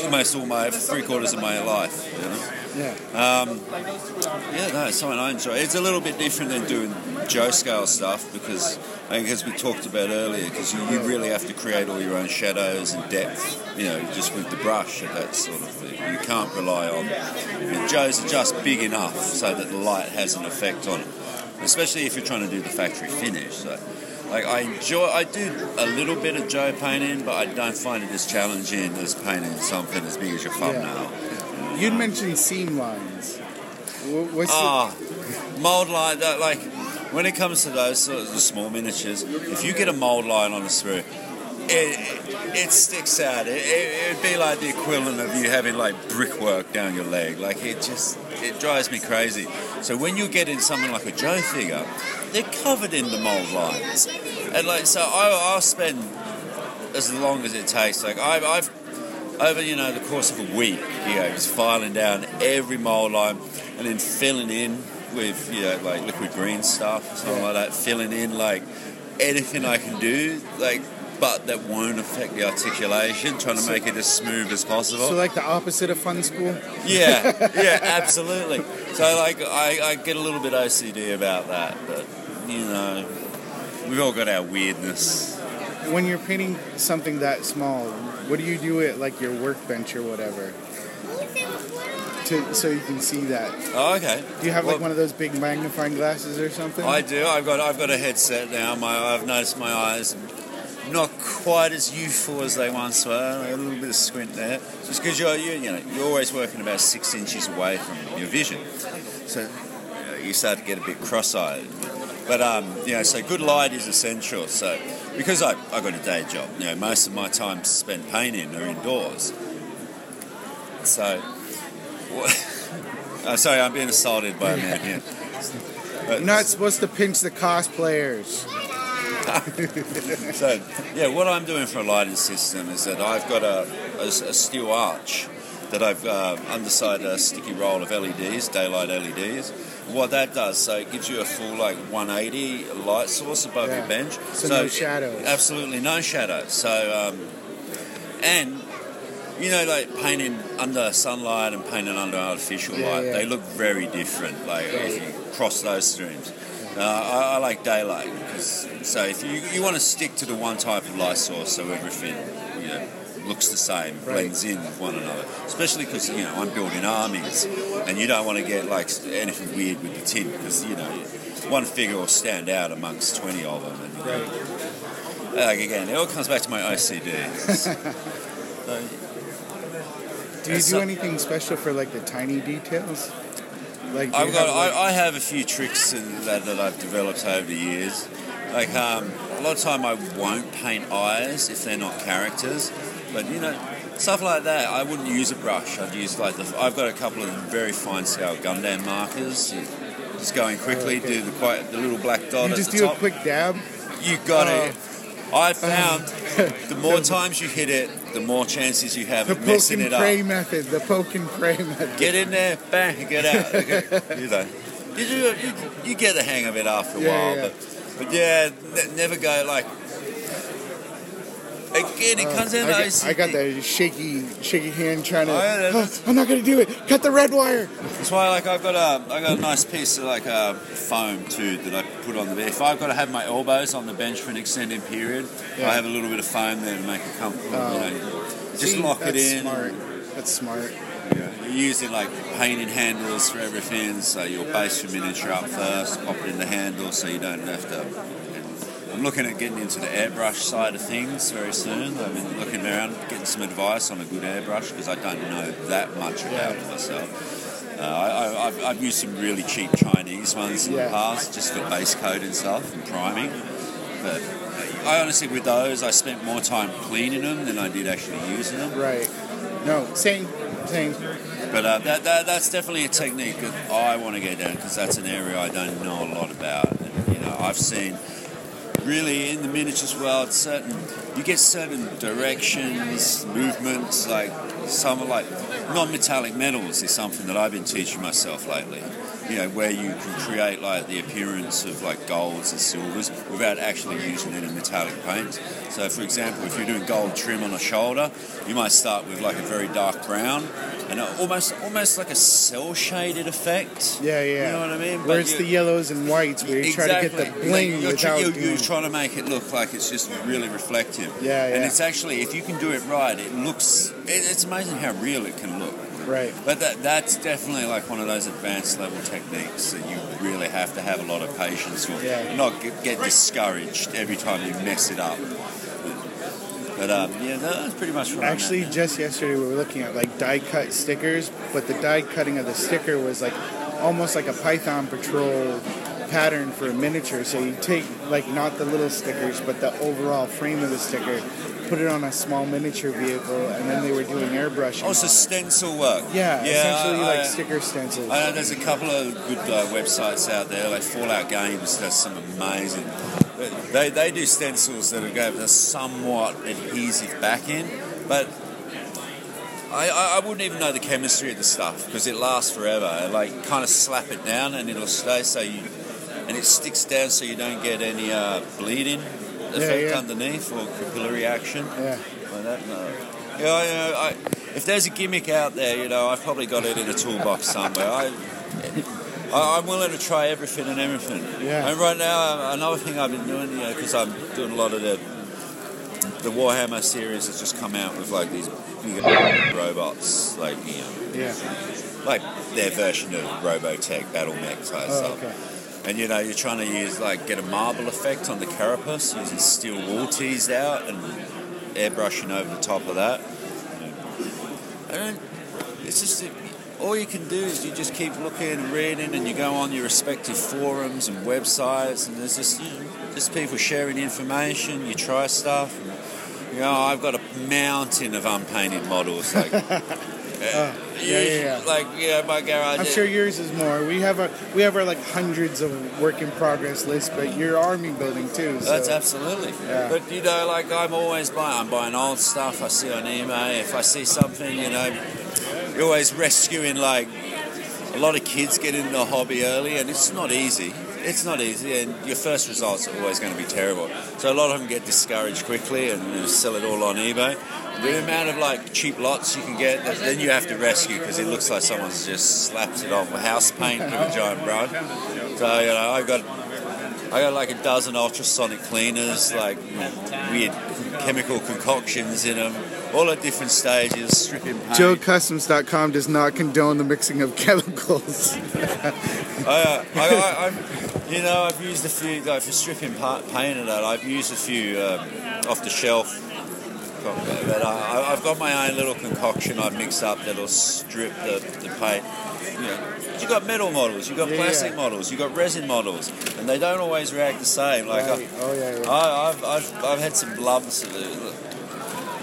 almost all my three quarters of my life. You know? Yeah. Um, yeah, no, it's something I enjoy. It's a little bit different than doing Joe scale stuff because, I think, as we talked about earlier, because you, you really have to create all your own shadows and depth, you know, just with the brush and that sort of thing. You can't rely on. I mean, Joes are just big enough so that the light has an effect on it, especially if you're trying to do the factory finish. So, like, I enjoy, I do a little bit of Joe painting, but I don't find it as challenging as painting something as big as your thumbnail. You'd mentioned seam lines. Wha- What's the- Ah, mold line. Like when it comes to those sort of small miniatures, if you get a mold line on a screw, it, it sticks out. It, it, it'd be like the equivalent of you having like brickwork down your leg. Like it just it drives me crazy. So when you get in something like a Joe figure, they're covered in the mold lines, and like so I, I'll spend as long as it takes. Like I've, I've over you know the course of a week, you know, just filing down every mold line and then filling in with you know like liquid green stuff or something like that. Filling in like anything I can do, like but that won't affect the articulation. Trying to make it as smooth as possible. So, like the opposite of fun school? Yeah, yeah, absolutely. So like I, I get a little bit OCD about that, but you know, we've all got our weirdness. When you're painting something that small, what do you do at like your workbench or whatever? To, so you can see that. Oh, okay. Do you have like Well- one of those big magnifying glasses or something? I do. I've got I've got a headset now. My I've noticed my eyes not quite as youthful as they once were. A little bit of squint there, just because you're you, you know you're always working about six inches away from your vision, so you, start to get a bit cross-eyed. But um, you know, so good light is essential. So because I I got a day job, you know, most of my time spent painting are indoors. So. Oh, sorry, I'm being assaulted by a man here. You're not supposed to pinch the cosplayers. so yeah, what I'm doing for a lighting system is that I've got a, a, a steel arch that I've uh, underside a sticky roll of LEDs, daylight LEDs. What that does, so it gives you a full like 180 light source above Yeah. your bench. So no shadows. Absolutely no shadow. So um, and you know, like painting under sunlight and painting under artificial Yeah, light, yeah. they look very different. Like if you cross those streams. Uh, I, I like daylight because so if you you want to stick to the one type of light source, so everything you know looks the same, blends in with one another. Especially because you know I'm building armies, and you don't want to get like anything weird with the tint because you know one figure will stand out amongst twenty of them. And, you know, like again, it all comes back to my OCD. So, Do you do so- anything special for like the tiny details? Like I've got, have, like- I, I have a few tricks in that, that I've developed over the years. Like um, a lot of time, I won't paint eyes if they're not characters, but you know, stuff like that. I wouldn't use a brush. I'd use like the. I've got a couple of very fine scale Gundam markers. You just going in quickly, Okay. do the quite the little black dot you just do top. a quick dab. You got Oh. it. I um, found the more times you hit it, the more chances you have The of poke messing and it up. pray method. The poke and pray method. Get in there, bang, get out. Okay, you know, you, do, you, you get the hang of it after a Yeah, while, yeah. but but yeah, ne- never go like. Again, it Uh, comes down I got, I got the shaky, shaky hand trying to. Oh, yeah, "Oh, I'm not gonna do it. Cut the red wire. That's why, like, I've got a, I got a nice piece of like uh, foam too that I put on the. If I've got to have my elbows on the bench for an extended period, Yeah. I have a little bit of foam there to make it comfortable. Oh. you know, just See, lock it that's in. Smart. That's smart. You're using like painted handles for everything, so you'll base your miniature up first, pop it in the handle, so you don't have to. I'm looking at getting into the airbrush side of things very soon. I've been looking around, getting some advice on a good airbrush because I don't know that much about it myself. Uh, I, I, I've, I've used some really cheap Chinese ones in Yeah. the past, just for base coat and stuff and priming. But I honestly, with those, I spent more time cleaning them than I did actually using them. Right. No, same, same. But uh, that, that that's definitely a technique that I want to get down because that's an area I don't know a lot about. And, you know, I've seen really in the miniatures world certain you get certain directions, movements, like some like non-metallic metals is something that I've been teaching myself lately. You know, where you can create like the appearance of like golds and silvers without actually using any metallic paints. So, for example, if you're doing gold trim on a shoulder, you might start with like a very dark brown and almost almost like a cell shaded effect. Yeah, yeah. You know what I mean? Where But it's the yellows and whites, where you try to get the bling you're, without you're, you're trying to make it look like it's just really reflective. Yeah, yeah. And it's actually, if you can do it right, it looks. It, it's amazing how real it can look. Right. But that, that's definitely like one of those advanced level techniques that you really have to have a lot of patience with. Yeah. Not get, get discouraged every time you mess it up. But um, yeah, that's pretty much what Actually, just yesterday we were looking at like die cut stickers, but the die cutting of the sticker was like almost like a Python Patrol pattern for a miniature. So you take like not the little stickers, but the overall frame of the sticker, put it on a small miniature vehicle, and then they were doing airbrushing. Oh, so stencil work. Yeah, essentially I- like I- sticker stencils. I know there's a couple of good uh, websites out there, like Fallout Games does some amazing. They, they do stencils that are go with a somewhat adhesive backing, but I, I, I wouldn't even know the chemistry of the stuff because it lasts forever. Like kind of slap it down and it'll stay so you, and it sticks down so you don't get any uh, bleeding effect yeah. underneath or capillary action. Yeah. Like that, no. Yeah, uh, I, if there's a gimmick out there, you know, I've probably got it in a toolbox somewhere. I, I, I'm willing to try everything and everything. Yeah. And right now, another thing I've been doing, you know, because I'm doing a lot of the the Warhammer series has just come out with like these big robots, like you know, Yeah. like their version of Robotech Battle Mech type Oh, stuff. okay. And you know, you're trying to use like get a marble effect on the carapace using steel wool teased out and airbrushing over the top of that. And it's just all you can do is you just keep looking and reading, and you go on your respective forums and websites, and there's just you know, just people sharing information. You try stuff. And, you know, I've got a mountain of unpainted models, like. uh, yeah, yeah, yeah. Like yeah, my garage. I'm sure yours is more. We have a we have our like hundreds of work in progress list, but you're army building too. So. That's absolutely. Yeah. But you know, like I'm always buying. I'm buying old stuff I see on eBay. If I see something, you know, you're always rescuing. Like a lot of kids get into the hobby early, and it's not easy. It's not easy, and your first results are always going to be terrible. So a lot of them get discouraged quickly and you sell it all on eBay. The amount of like cheap lots you can get, then you have to rescue because it looks like someone's just slapped it on with house paint with a giant brush. So you know, I've got I got like a dozen ultrasonic cleaners, like weird chemical concoctions in them, all at different stages, stripping paint. JoeCustoms.com does not condone the mixing of chemicals. I, uh, I, I, you know, I've used a few, like for stripping pa- paint and that, I've used a few um, off the shelf. But I, I've got my own little concoction I've mixed up that'll strip the, the paint. You know, you got metal models, you got Yeah, plastic yeah. models, you got resin models, and they don't always react the same. Like Right. I, Oh, yeah. I, I've, I've, I've had some blubs.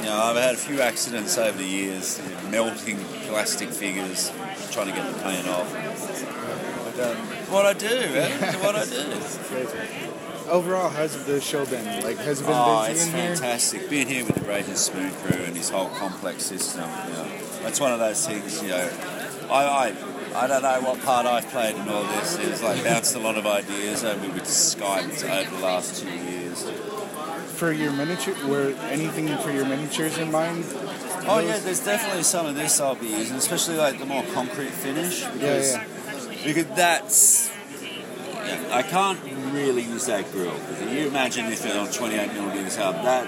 You know, I've had a few accidents over the years, melting plastic figures, trying to get the paint off. But, um, what I do, man. It's what I do. Overall, how's the show been? Like, has it been Oh, busy it's in here? fantastic. Being here with the Braden Spoon crew and his whole complex system, you know, that's one of those things, you know, I, I, I don't know what part I've played in all this. It's like bounced a lot of ideas over with Skype over the last two years. For your miniature, were anything for your miniatures in mind? Oh yeah, there's definitely some of this I'll be using, especially like the more concrete finish because yeah. because that's yeah, I can't really use that grill. If you imagine if it on 28 millimeters up, that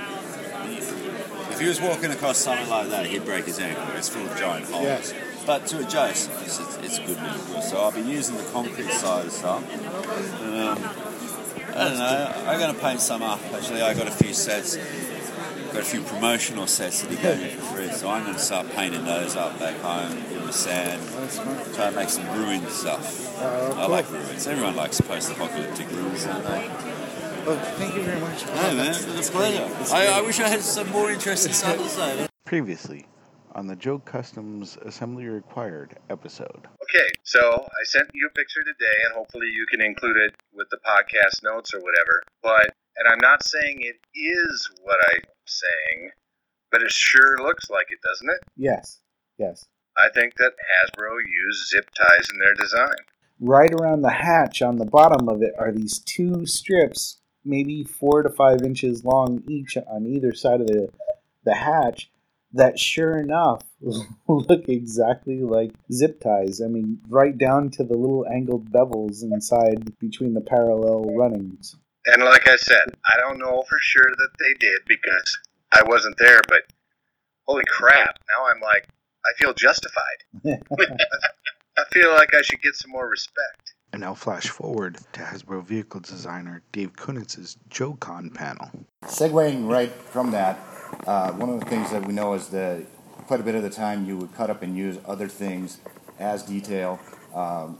if he was walking across something like that, he'd break his ankle. It's full of giant holes. Yeah. But to adjust, it's, it's, it's a good little grill. So I'll be using the concrete side of stuff. Um, I don't know. I'm going to paint some up. Actually, I got a few sets. Got a few promotional sets that he gave me for free, so I'm going to start painting those up back home in the sand. Try to make some ruined stuff. Oh, I like ruins. Everyone likes post-apocalyptic ruins, don't they? Well, thank you very much. No, man, it's a pleasure. I, I wish I had some more interesting stuff to say. Previously, on the Joe Customs Assembly Required episode. Okay, so I sent you a picture today, and hopefully you can include it with the podcast notes or whatever. But, and I'm not saying it is what I'm saying, but it sure looks like it, doesn't it? Yes. Yes. I think that Hasbro used zip ties in their design. right around the hatch on the bottom of it are these two strips, maybe four to five inches long each on either side of the the hatch. That sure enough look exactly like zip ties. I mean, right down to the little angled bevels inside between the parallel runnings. And like I said, I don't know for sure that they did because I wasn't there, but holy crap, now I'm like, I feel justified. I feel like I should get some more respect. And now flash forward to Hasbro vehicle designer Dave Kunitz's JoeCon panel. Segueing right from that, uh, one of the things that we know is that quite a bit of the time you would cut up and use other things as detail, um,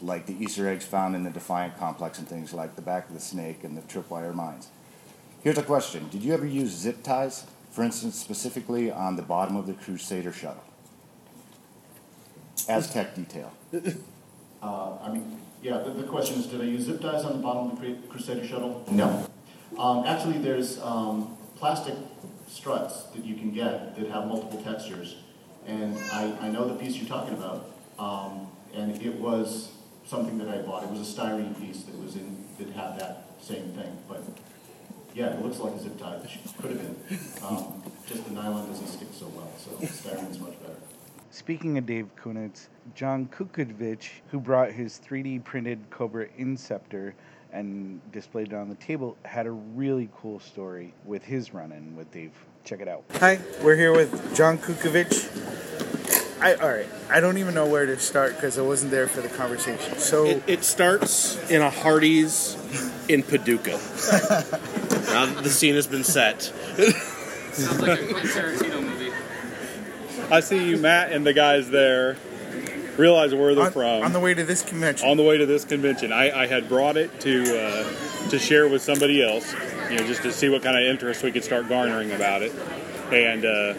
like the Easter eggs found in the Defiant complex and things like the back of the snake and the tripwire mines. Here's a question Did you ever use zip ties, for instance, specifically on the bottom of the Crusader shuttle? Aztec detail. Uh, I mean, yeah, the, the question is, did I use zip ties on the bottom of the Crusader shuttle? No. Um, actually, there's um, plastic struts that you can get that have multiple textures, and I, I know the piece you're talking about, um, and it was something that I bought. It was a styrene piece that was in that had that same thing, but yeah, it looks like a zip tie. It could have been. Um, just the nylon doesn't stick so well, so styrene's much better. Speaking of Dave Kunitz, John Kukovic, who brought his 3D printed Cobra Inceptor and displayed it on the table, had a really cool story with his run in with Dave. Check it out. Hi, we're here with John Kukovic. I all right. I don't even know where to start because I wasn't there for the conversation. So It, it starts in a Hardee's in Paducah. now the scene has been set. Sounds like a quick Tarantino movie. I see you, Matt, and the guys there realize where they're On- from. on the way to this convention. On the way to this convention, I, I had brought it to uh, to share with somebody else, you know, just to see what kind of interest we could start garnering about it. And uh,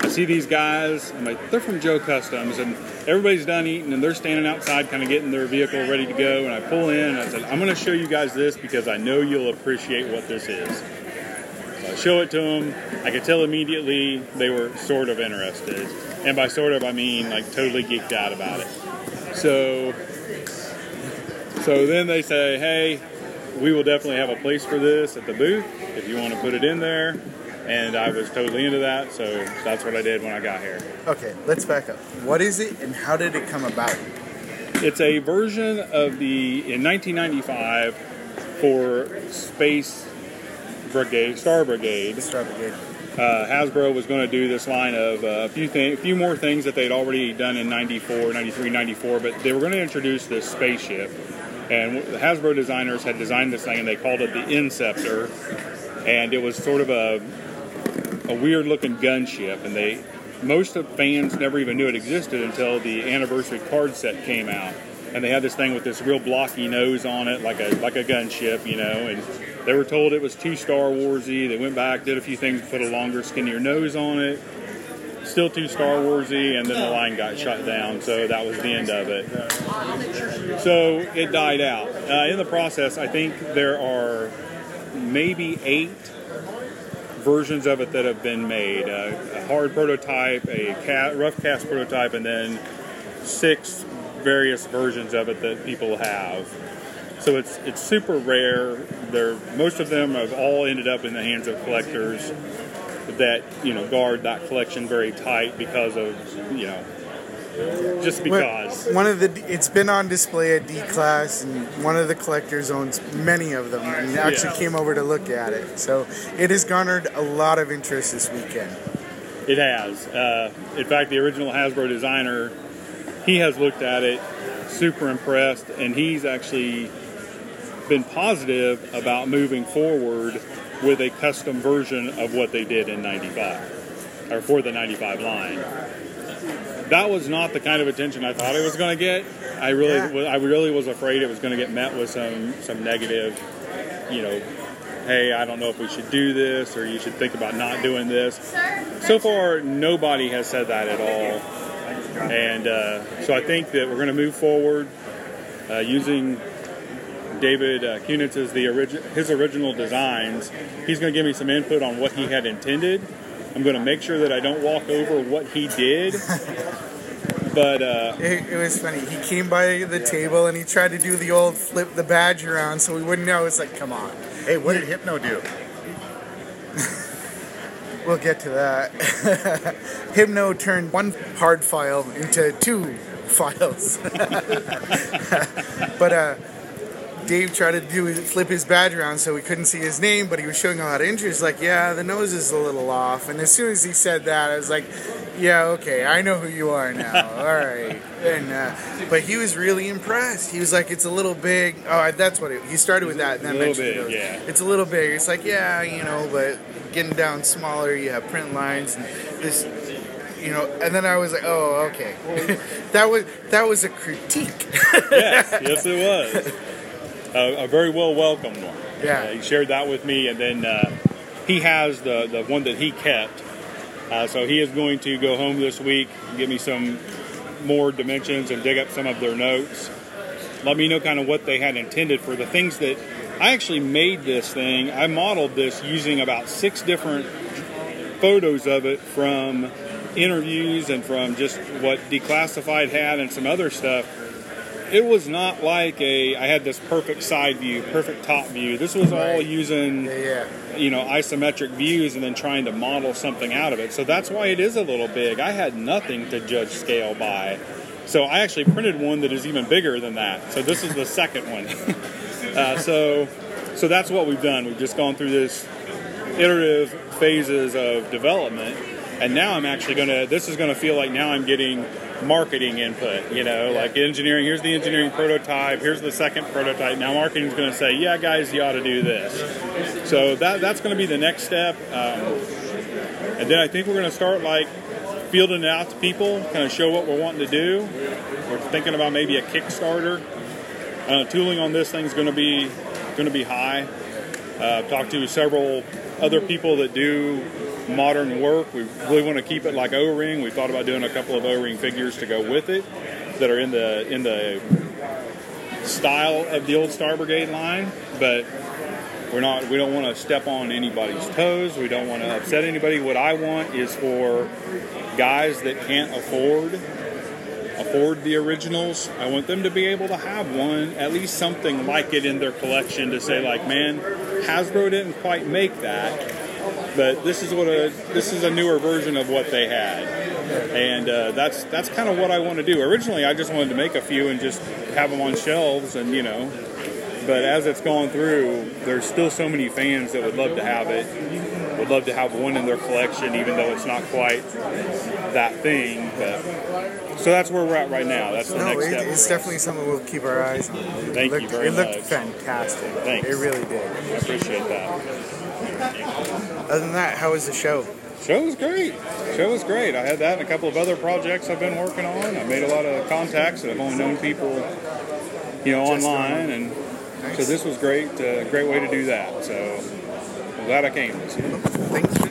I see these guys. I'm like, they're from Joe Customs, and everybody's done eating, and they're standing outside, kind of getting their vehicle ready to go. And I pull in, and I said, I'm going to show you guys this because I know you'll appreciate what this is. So I show it to them. I could tell immediately they were sort of interested. And by sort of, I mean like totally geeked out about it. So, so then they say, hey, we will definitely have a place for this at the booth if you want to put it in there. And I was totally into that, so that's what I did when I got here. okay, let's back up. What is it, and how did it come about? It's a version of the in 1995 for Space Brigade, Star Brigade. Star Brigade. Uh, Hasbro was going to do this line of uh, a few a few more things that they'd already done in 94, 93, 94, but they were going to introduce this spaceship. And the Hasbro designers had designed this thing, and they called it the Inceptor. And it was sort of a a weird looking gunship, and they most of fans never even knew it existed until the anniversary card set came out. And they had this thing with this real blocky nose on it, like a like a gunship, you know. And they were told it was too Star Warsy. They went back, did a few things, put a longer, skinnier nose on it. Still too Star Warsy, and then the line got shut down, so that was the end of it. So it died out. Uh, in the process, I think there are maybe eight versions of it that have been made uh, a hard prototype, a ca- rough cast prototype, and then six various versions of it that people have. So it's it's super rare. They're, most of them have all ended up in the hands of collectors that you know guard that collection very tight because of you know just because. One of the it's been on display at D class, and one of the collectors owns many of them, and actually Yeah. came over to look at it. So it has garnered a lot of interest this weekend. It has. Uh, in fact, the original Hasbro designer, he has looked at it, super impressed, and he's actually been positive about moving forward with a custom version of what they did in 95, or for the 95 line. That was not the kind of attention I thought it was going to get. I really, Yeah. was, I really was afraid it was going to get met with some, some negative, you know, hey, I don't know if we should do this, or you should think about not doing this. So far, nobody has said that at all. And uh, so I think that we're going to move forward uh, using David uh, Kunitz's the origi- his original designs. He's going to give me some input on what he had intended. I'm going to make sure that I don't walk over what he did. But uh, It, it was funny. He came by the table and he tried to do the old flip the badge around so we wouldn't know. It's like, come on. Hey, what did Hypno do? We'll get to that. Hypno turned one hard file into two files. but uh, Dave tried to do flip his badge around so we couldn't see his name, but he was showing a lot of interest. Like, yeah, the nose is a little off. And as soon as he said that, I was like, yeah, okay, I know who you are now. All right. And uh, but he was really impressed. He was like, it's a little big. Oh, that's what it, he started with that. And then A little mentioned big, yeah. It's a little big. It's like, yeah, you know, but getting down smaller, you have print lines and this. You know, and then I was like, "Oh, okay." that was that was a critique. yes, yes, it was a, a very well welcomed one. Yeah. Uh, he shared that with me, and then uh, he has the the one that he kept. Uh, so he is going to go home this week, and give me some more dimensions, and dig up some of their notes. Let me know kind of what they had intended for the things that I actually made this thing. I modeled this using about six different photos of it from interviews and from just what Declassified had and some other stuff. It was not like a I had this perfect side view, perfect top view. This was all using yeah. you know isometric views and then trying to model something out of it. So that's why it is a little big. I had nothing to judge scale by. So I actually printed one that is even bigger than that. So this is the second one. uh, so so that's what we've done. We've just gone through this iterative phases of development and now i'm actually going to this is going to feel like now i'm getting marketing input you know like engineering here's the engineering prototype here's the second prototype. Now marketing's going to say yeah guys you ought to do this. So that that's going to be the next step um, and then i think we're going to start like fielding it out to people kind of show what we're wanting to do. We're thinking about maybe a kickstarter. Uh, tooling on this thing's going to be going to be high. Uh, I've talked to several other people that do modern work. We really want to keep it like O-ring. We thought about doing a couple of O-ring figures to go with it that are in the in the style of the old Star Brigade line, but we're not. We don't want to step on anybody's toes. We don't want to upset anybody. What I want is for guys that can't afford afford the originals. I want them to be able to have one, at least something like it in their collection to say like, man, Hasbro didn't quite make that, but this is what a this is a newer version of what they had, and uh, that's that's kind of what I want to do. Originally, I just wanted to make a few and just have them on shelves, and you know. But as it's gone through, there's still so many fans that would love to have it, would love to have one in their collection, even though it's not quite that thing. But so that's where we're at right now. That's the No, next it, step. it's for us. definitely something we'll keep our eyes on. It Thank you looked, very It looked much. fantastic. Thanks. It really did. I appreciate that. Other than that, how was the show? Show was great. Show was great. I had that and a couple of other projects I've been working on. I made a lot of contacts that I've only known people, you know, Just online, and so this was great. Uh, great way to do that. So glad I came. Thanks for,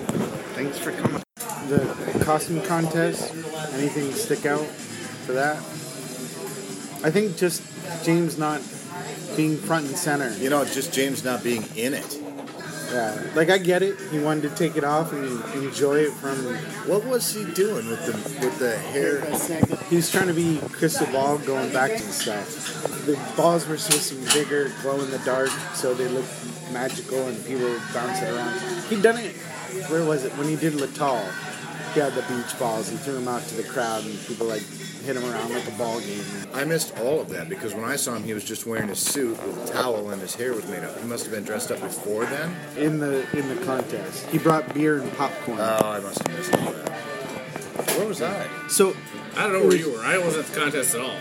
thanks for coming. The costume contest, anything stick out for that? I think just James not being front and center. You know, just James not being in it. Yeah, like I get it. He wanted to take it off and enjoy it from. What was he doing with the with the hair? He was trying to be crystal ball, going back to stuff. The balls were supposed to be bigger, glow in the dark, so they looked magical, and people bounce it around. He'd done it. Where was it when he did Latal? He had the beach balls. He threw them out to the crowd, and people like hit him around like a ball game. I missed all of that because when I saw him, he was just wearing his suit with a towel and his hair was made up. He must have been dressed up before then. In the in the contest, he brought beer and popcorn. Oh, I must have missed all that. Where was I? So I don't know where you were. I wasn't at the contest at all.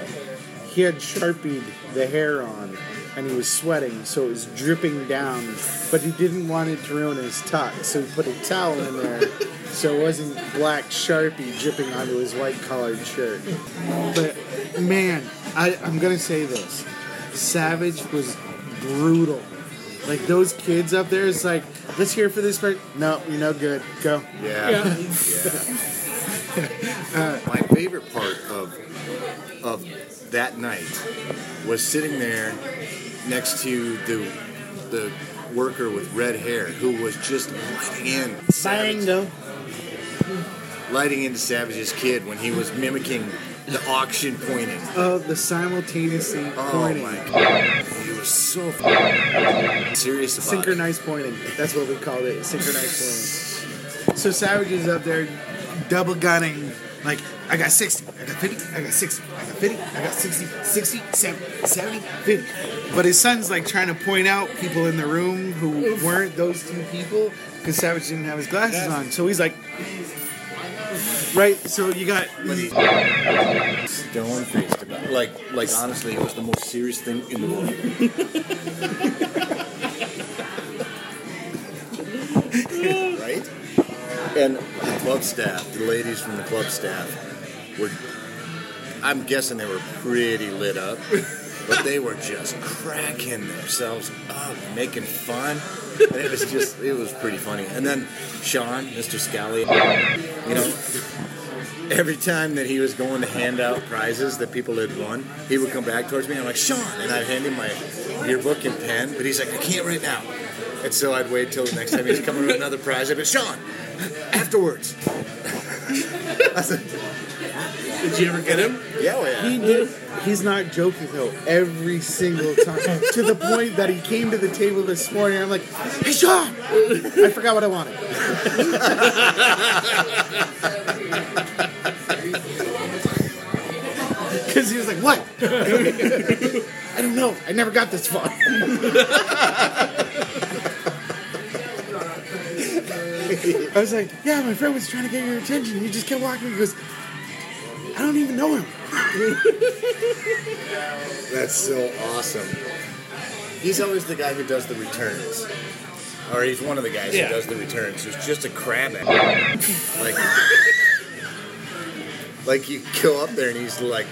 he had sharpied the hair on and he was sweating so it was dripping down. But he didn't want it to ruin his tuck so he put a towel in there so it wasn't black sharpie dripping onto his white collared shirt. But man I, i'm gonna say this. Savage was brutal. Like those kids up there it's like let's hear for this part. No you're no good. Go. Yeah. Yeah. Uh, My favorite part of of that night was sitting there next to the the worker with red hair who was just lighting in Bango. lighting into Savage's kid when he was mimicking the auction pointing. Oh, the simultaneously Oh pointing. my god, he was so f- serious about it. Synchronized pointing. That's what we called it. Synchronized pointing. So Savage is up there double gunning. Like, I got 60, I got 50, I got 60, I got 50, I got 60, 60, 70, 70, 50. But his son's like trying to point out people in the room who weren't those two people because Savage didn't have his glasses on. So he's like, right? So you got. Stone faced about it. Like, like honestly, it was the most serious thing in the world. right? And the club staff, the ladies from the club staff, were. I'm guessing they were pretty lit up, but they were just cracking themselves up, making fun. And it was just, it was pretty funny. And then Sean, Mr. Scally, you know, every time that he was going to hand out prizes that people had won, he would come back towards me. And I'm like, Sean, and I'd hand him my yearbook and pen, but he's like, I can't right now. And so I'd wait till the next time he's coming with another prize. I'd be, Sean, afterwards. I said, Did you ever get him? Yeah, well, yeah. He did. He's not joking though. Every single time, to the point that he came to the table this morning. I'm like, "Hey, Sean!" I forgot what I wanted. Because he was like, "What?" I don't know. I never got this far. I was like, "Yeah, my friend was trying to get your attention. He just kept walking." He goes, "I don't even know him." That's so awesome. He's always the guy who does the returns. Or he's one of the guys Yeah. who does the returns. He's just a crab at. Like, like you go up there and he's like,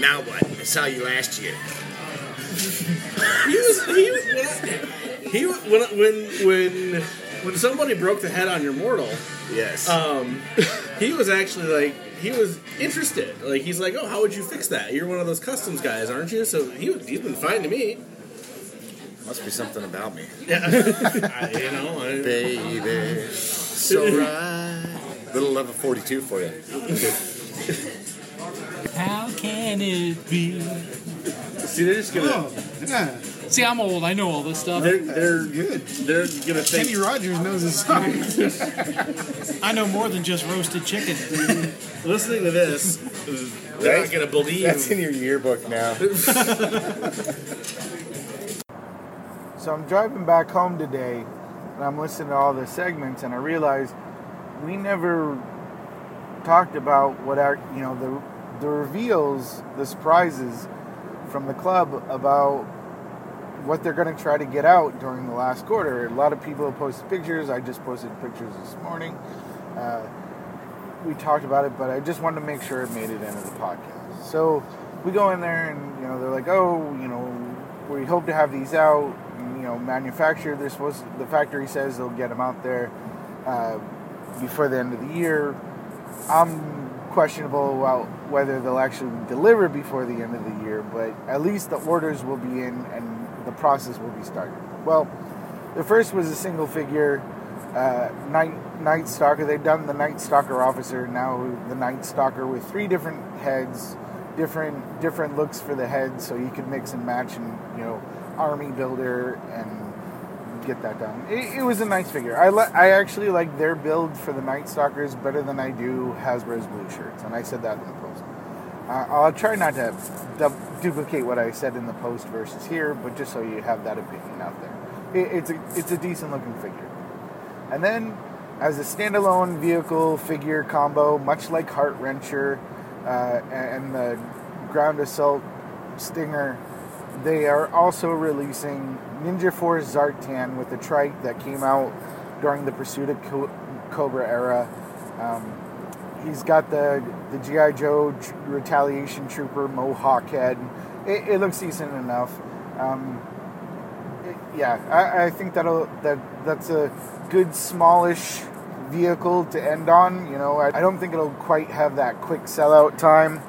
now what? I saw you last year. he was he was he was- when when when when somebody broke the head on your mortal. Yes. Um, he was actually like he was interested. Like he's like, oh, how would you fix that? You're one of those customs guys, aren't you? So he he's been fine to me. Must be something about me. Yeah, I, you know, I, Baby, so right. Little level 42 for you. How can it be? See, they're just gonna. Oh, yeah. See, I'm old. I know all this stuff. They're they're good. They're gonna think. Kenny Rogers knows his songs. I know more than just roasted chicken. Listening to this, they're not gonna believe. That's in your yearbook now. So I'm driving back home today, and I'm listening to all the segments, and I realize we never talked about what our, you know, the the reveals, the surprises from the club about what they're going to try to get out during the last quarter. A lot of people have posted pictures. I just posted pictures this morning. Uh, we talked about it, but I just wanted to make sure it made it into the podcast. So we go in there, and you know, they're like, "Oh, you know, we hope to have these out." You know, manufactured. They're supposed. the factory says they'll get them out there uh, before the end of the year. I'm questionable about whether they'll actually deliver before the end of the year, but at least the orders will be in and the process will be started. Well, the first was a single figure uh, night night stalker. They've done the night stalker officer, now the night stalker with three different heads, different different looks for the heads, so you can mix and match and you know army builder and get that done. It, it was a nice figure. I li- I actually like their build for the Night Stalkers better than I do Hasbro's blue shirts, and I said that in the post. Uh, I'll try not to du- duplicate what I said in the post versus here, but just so you have that opinion out there. It, it's a it's a decent looking figure. And then, as a standalone vehicle figure combo, much like Heart Wrencher uh, and the Ground Assault Stinger, they are also releasing Ninja Force Zartan with the trike that came out during the Pursuit of Co- Cobra era. Um, he's got the the GI Joe Retaliation Trooper Mohawk head. It, it looks decent enough. Um, it- yeah, I, I think that'll that that's a good smallish vehicle to end on. You know, I, I don't think it'll quite have that quick sellout time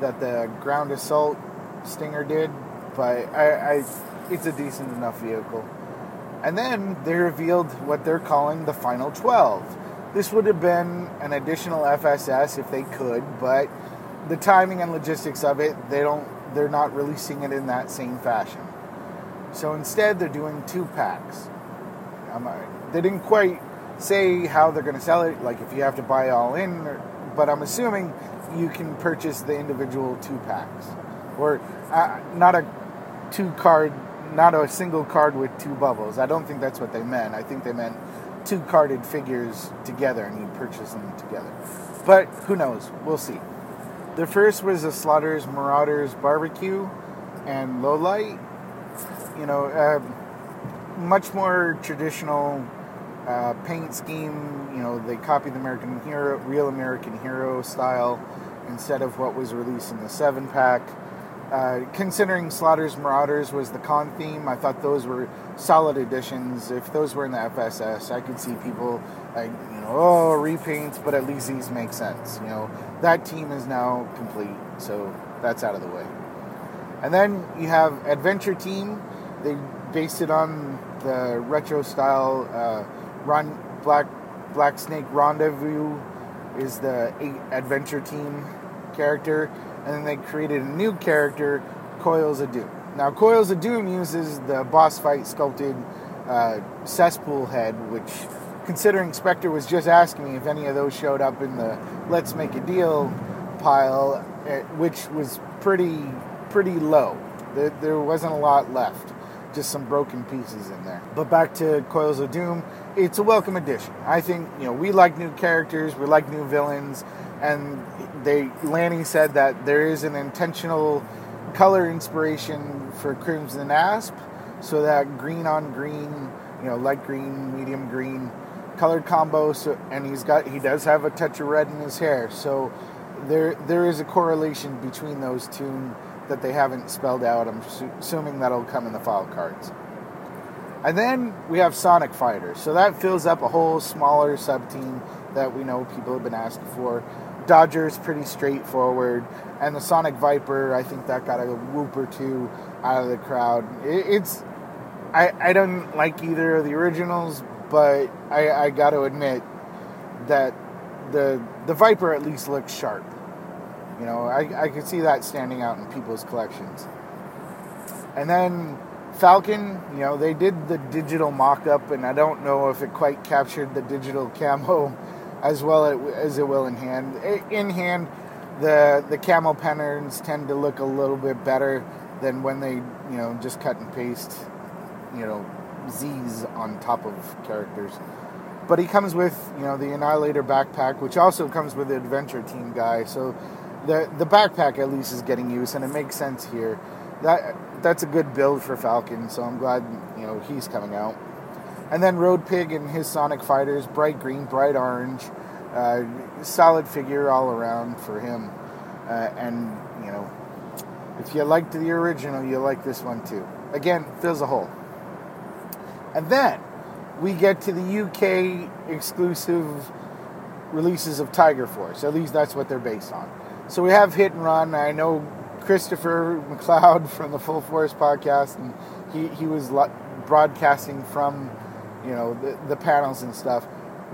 that the Ground Assault Stinger did, but I, I it's a decent enough vehicle. And then they revealed what they're calling the Final 12. This would have been an additional FSS if they could, but the timing and logistics of it, they don't they're not releasing it in that same fashion. So instead, they're doing two packs. Uh, they didn't quite say how they're going to sell it, like if you have to buy all in, or, but I'm assuming you can purchase the individual two packs, or uh, not a two card, not a single card with two bubbles. I don't think that's what they meant. I think they meant two carded figures together, and you purchase them together. But who knows? We'll see. The first was the Slaughter's Marauders Barbecue and Lowlight. You know, uh, much more traditional uh, paint scheme. You know, they copied the American Hero, real American Hero style instead of what was released in the seven pack. Uh, considering Slaughter's Marauders was the con theme, I thought those were solid additions. If those were in the FSS, I could see people like, you know, oh, repaints, but at least these make sense. You know, that team is now complete, so that's out of the way. And then you have Adventure Team. They based it on the retro style uh, Ron Black Black Snake Rendezvous is the Adventure Team character, and then they created a new character, Coils of Doom. Now, Coils of Doom uses the boss fight sculpted uh, cesspool head, which, considering Spectre was just asking me if any of those showed up in the Let's Make a Deal pile, eh, which was pretty pretty low. There, there wasn't a lot left, just some broken pieces in there. But back to Coils of Doom, it's a welcome addition. I think you know we like new characters, we like new villains, and they Lanny said that there is an intentional color inspiration for Crimson Asp, so that green on green, you know, light green, medium green, colored combo. So and he's got he does have a touch of red in his hair, so there there is a correlation between those two that they haven't spelled out. I'm su- assuming that'll come in the file cards. And then we have Sonic Fighter, So that fills up a whole smaller sub team that we know people have been asking for. Dodger's pretty straightforward. And the Sonic Viper, I think that got a whoop or two out of the crowd. It, it's. I, I don't like either of the originals, but I, I got to admit that the the Viper at least looks sharp. You know, I, I could see that standing out in people's collections. And then Falcon, you know, they did the digital mock up, and I don't know if it quite captured the digital camo as well as it will in hand. In hand, the, the camo patterns tend to look a little bit better than when they, you know, just cut and paste, you know, Z's on top of characters. But he comes with, you know, the Annihilator backpack, which also comes with the Adventure Team guy. So the the backpack at least is getting used, and it makes sense here. That that's a good build for Falcon, so I'm glad you know he's coming out. And then Road Pig and his Sonic Fighters, bright green, bright orange, uh, solid figure all around for him. Uh, and you know, if you liked the original, you like this one too. Again, fills a hole. And then we get to the UK exclusive releases of Tiger Force. At least that's what they're based on. So we have Hit and Run. I know Christopher McLeod from the Full Force podcast, and he, he was broadcasting from, you know, the, the panels and stuff.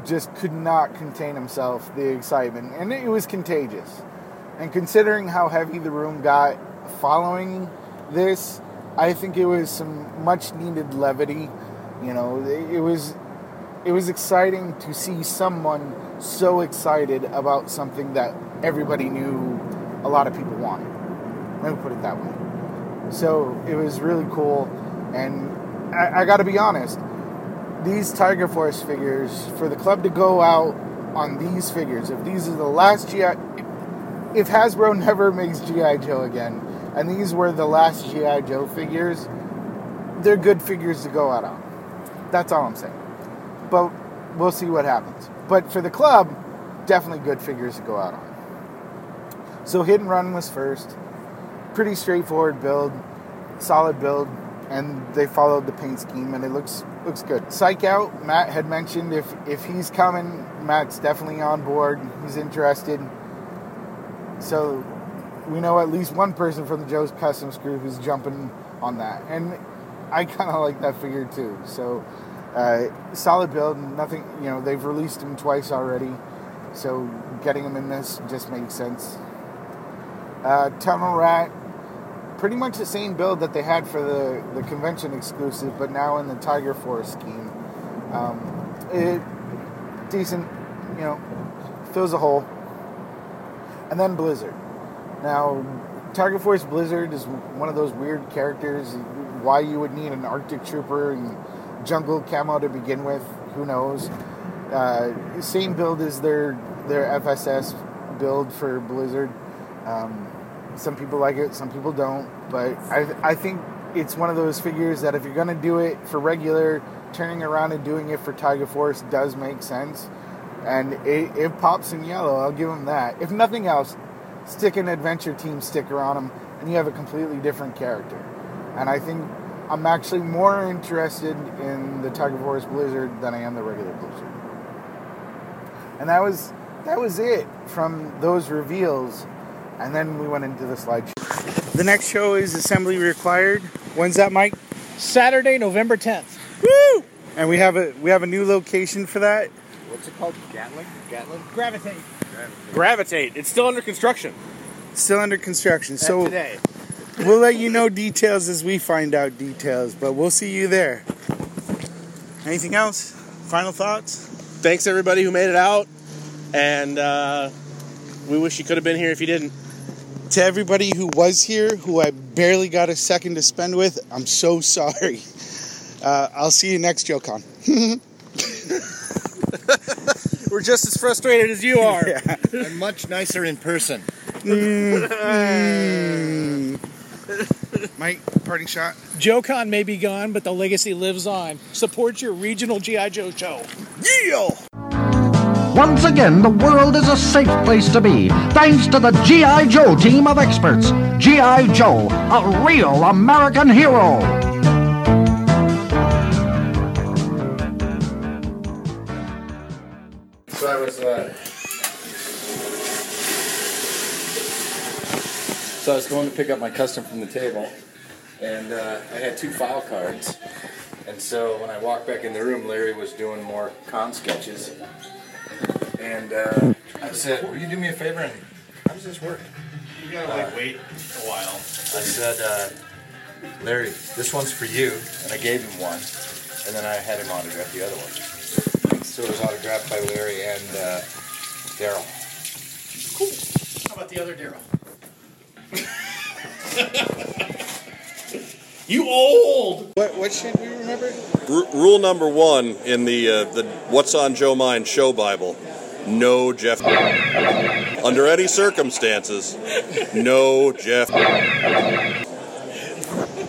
Just could not contain himself, the excitement, and it was contagious. And considering how heavy the room got following this, I think it was some much needed levity. You know, it was it was exciting to see someone so excited about something that everybody knew a lot of people wanted. Let me put it that way. So it was really cool, and I, I got to be honest. These Tiger Force figures, for the club to go out on these figures, if these are the last GI, if Hasbro never makes GI Joe again, and these were the last GI Joe figures, they're good figures to go out on. That's all I'm saying. But we'll see what happens. But for the club, definitely good figures to go out on. So Hit and Run was first. Pretty straightforward build, solid build, and they followed the paint scheme, and it looks looks good. Psych Out, Matt had mentioned if if he's coming, Matt's definitely on board. He's interested. So we know at least one person from the Joe's Customs crew who's jumping on that, and I kind of like that figure too. So uh, solid build, nothing. You know they've released him twice already, so getting him in this just makes sense. Uh, Tunnel Rat, pretty much the same build that they had for the, the convention exclusive, but now in the Tiger Force scheme. Um, it decent, you know, fills a hole. And then Blizzard. Now, Tiger Force Blizzard is one of those weird characters. Why you would need an Arctic Trooper and jungle camo to begin with, who knows? Uh, same build as their their FSS build for Blizzard. Um, some people like it, some people don't. But I I think it's one of those figures that if you're gonna do it for regular, turning around and doing it for Tiger Force does make sense. And it, it pops in yellow. I'll give him that. If nothing else, stick an adventure team sticker on him and you have a completely different character. And I think I'm actually more interested in the Tiger Force Blizzard than I am the regular Blizzard. And that was that was it from those reveals. And then we went into the slideshow. The next show is Assembly Required. When's that, Mike? Saturday, November 10th. Woo! And we have a we have a new location for that. What's it called? Gatling? Gatling? Gravitate. Gravitate. It's still under construction. Still under construction. So today. we'll let you know details as we find out details, but we'll see you there. Anything else? Final thoughts? Thanks everybody who made it out, and uh, we wish you could have been here if you didn't. To everybody who was here, who I barely got a second to spend with, I'm so sorry. Uh, I'll see you next JoeCon. We're just as frustrated as you are. And much nicer in person. Mm. Mike, parting shot. JoeCon may be gone, but the legacy lives on. Support your regional GI Joe show. Yeah. Once again, the world is a safe place to be, thanks to the G.I. Joe team of experts. G.I. Joe, a real American hero. So I was, uh, so I was going to pick up my custom from the table, and uh, I had two file cards. And so when I walked back in the room, Larry was doing more con sketches. And uh, I said, "Will you do me a favor and how does this work?" You gotta like wait a while. I said, uh, "Larry, this one's for you," and I gave him one, and then I had him autograph the other one. So it was autographed by Larry and uh, Daryl. Cool. How about the other Daryl? You old. What what should we remember? R- rule number one in the uh, the What's on Joe Mind show Bible: No Jeff. Under any circumstances, no Jeff.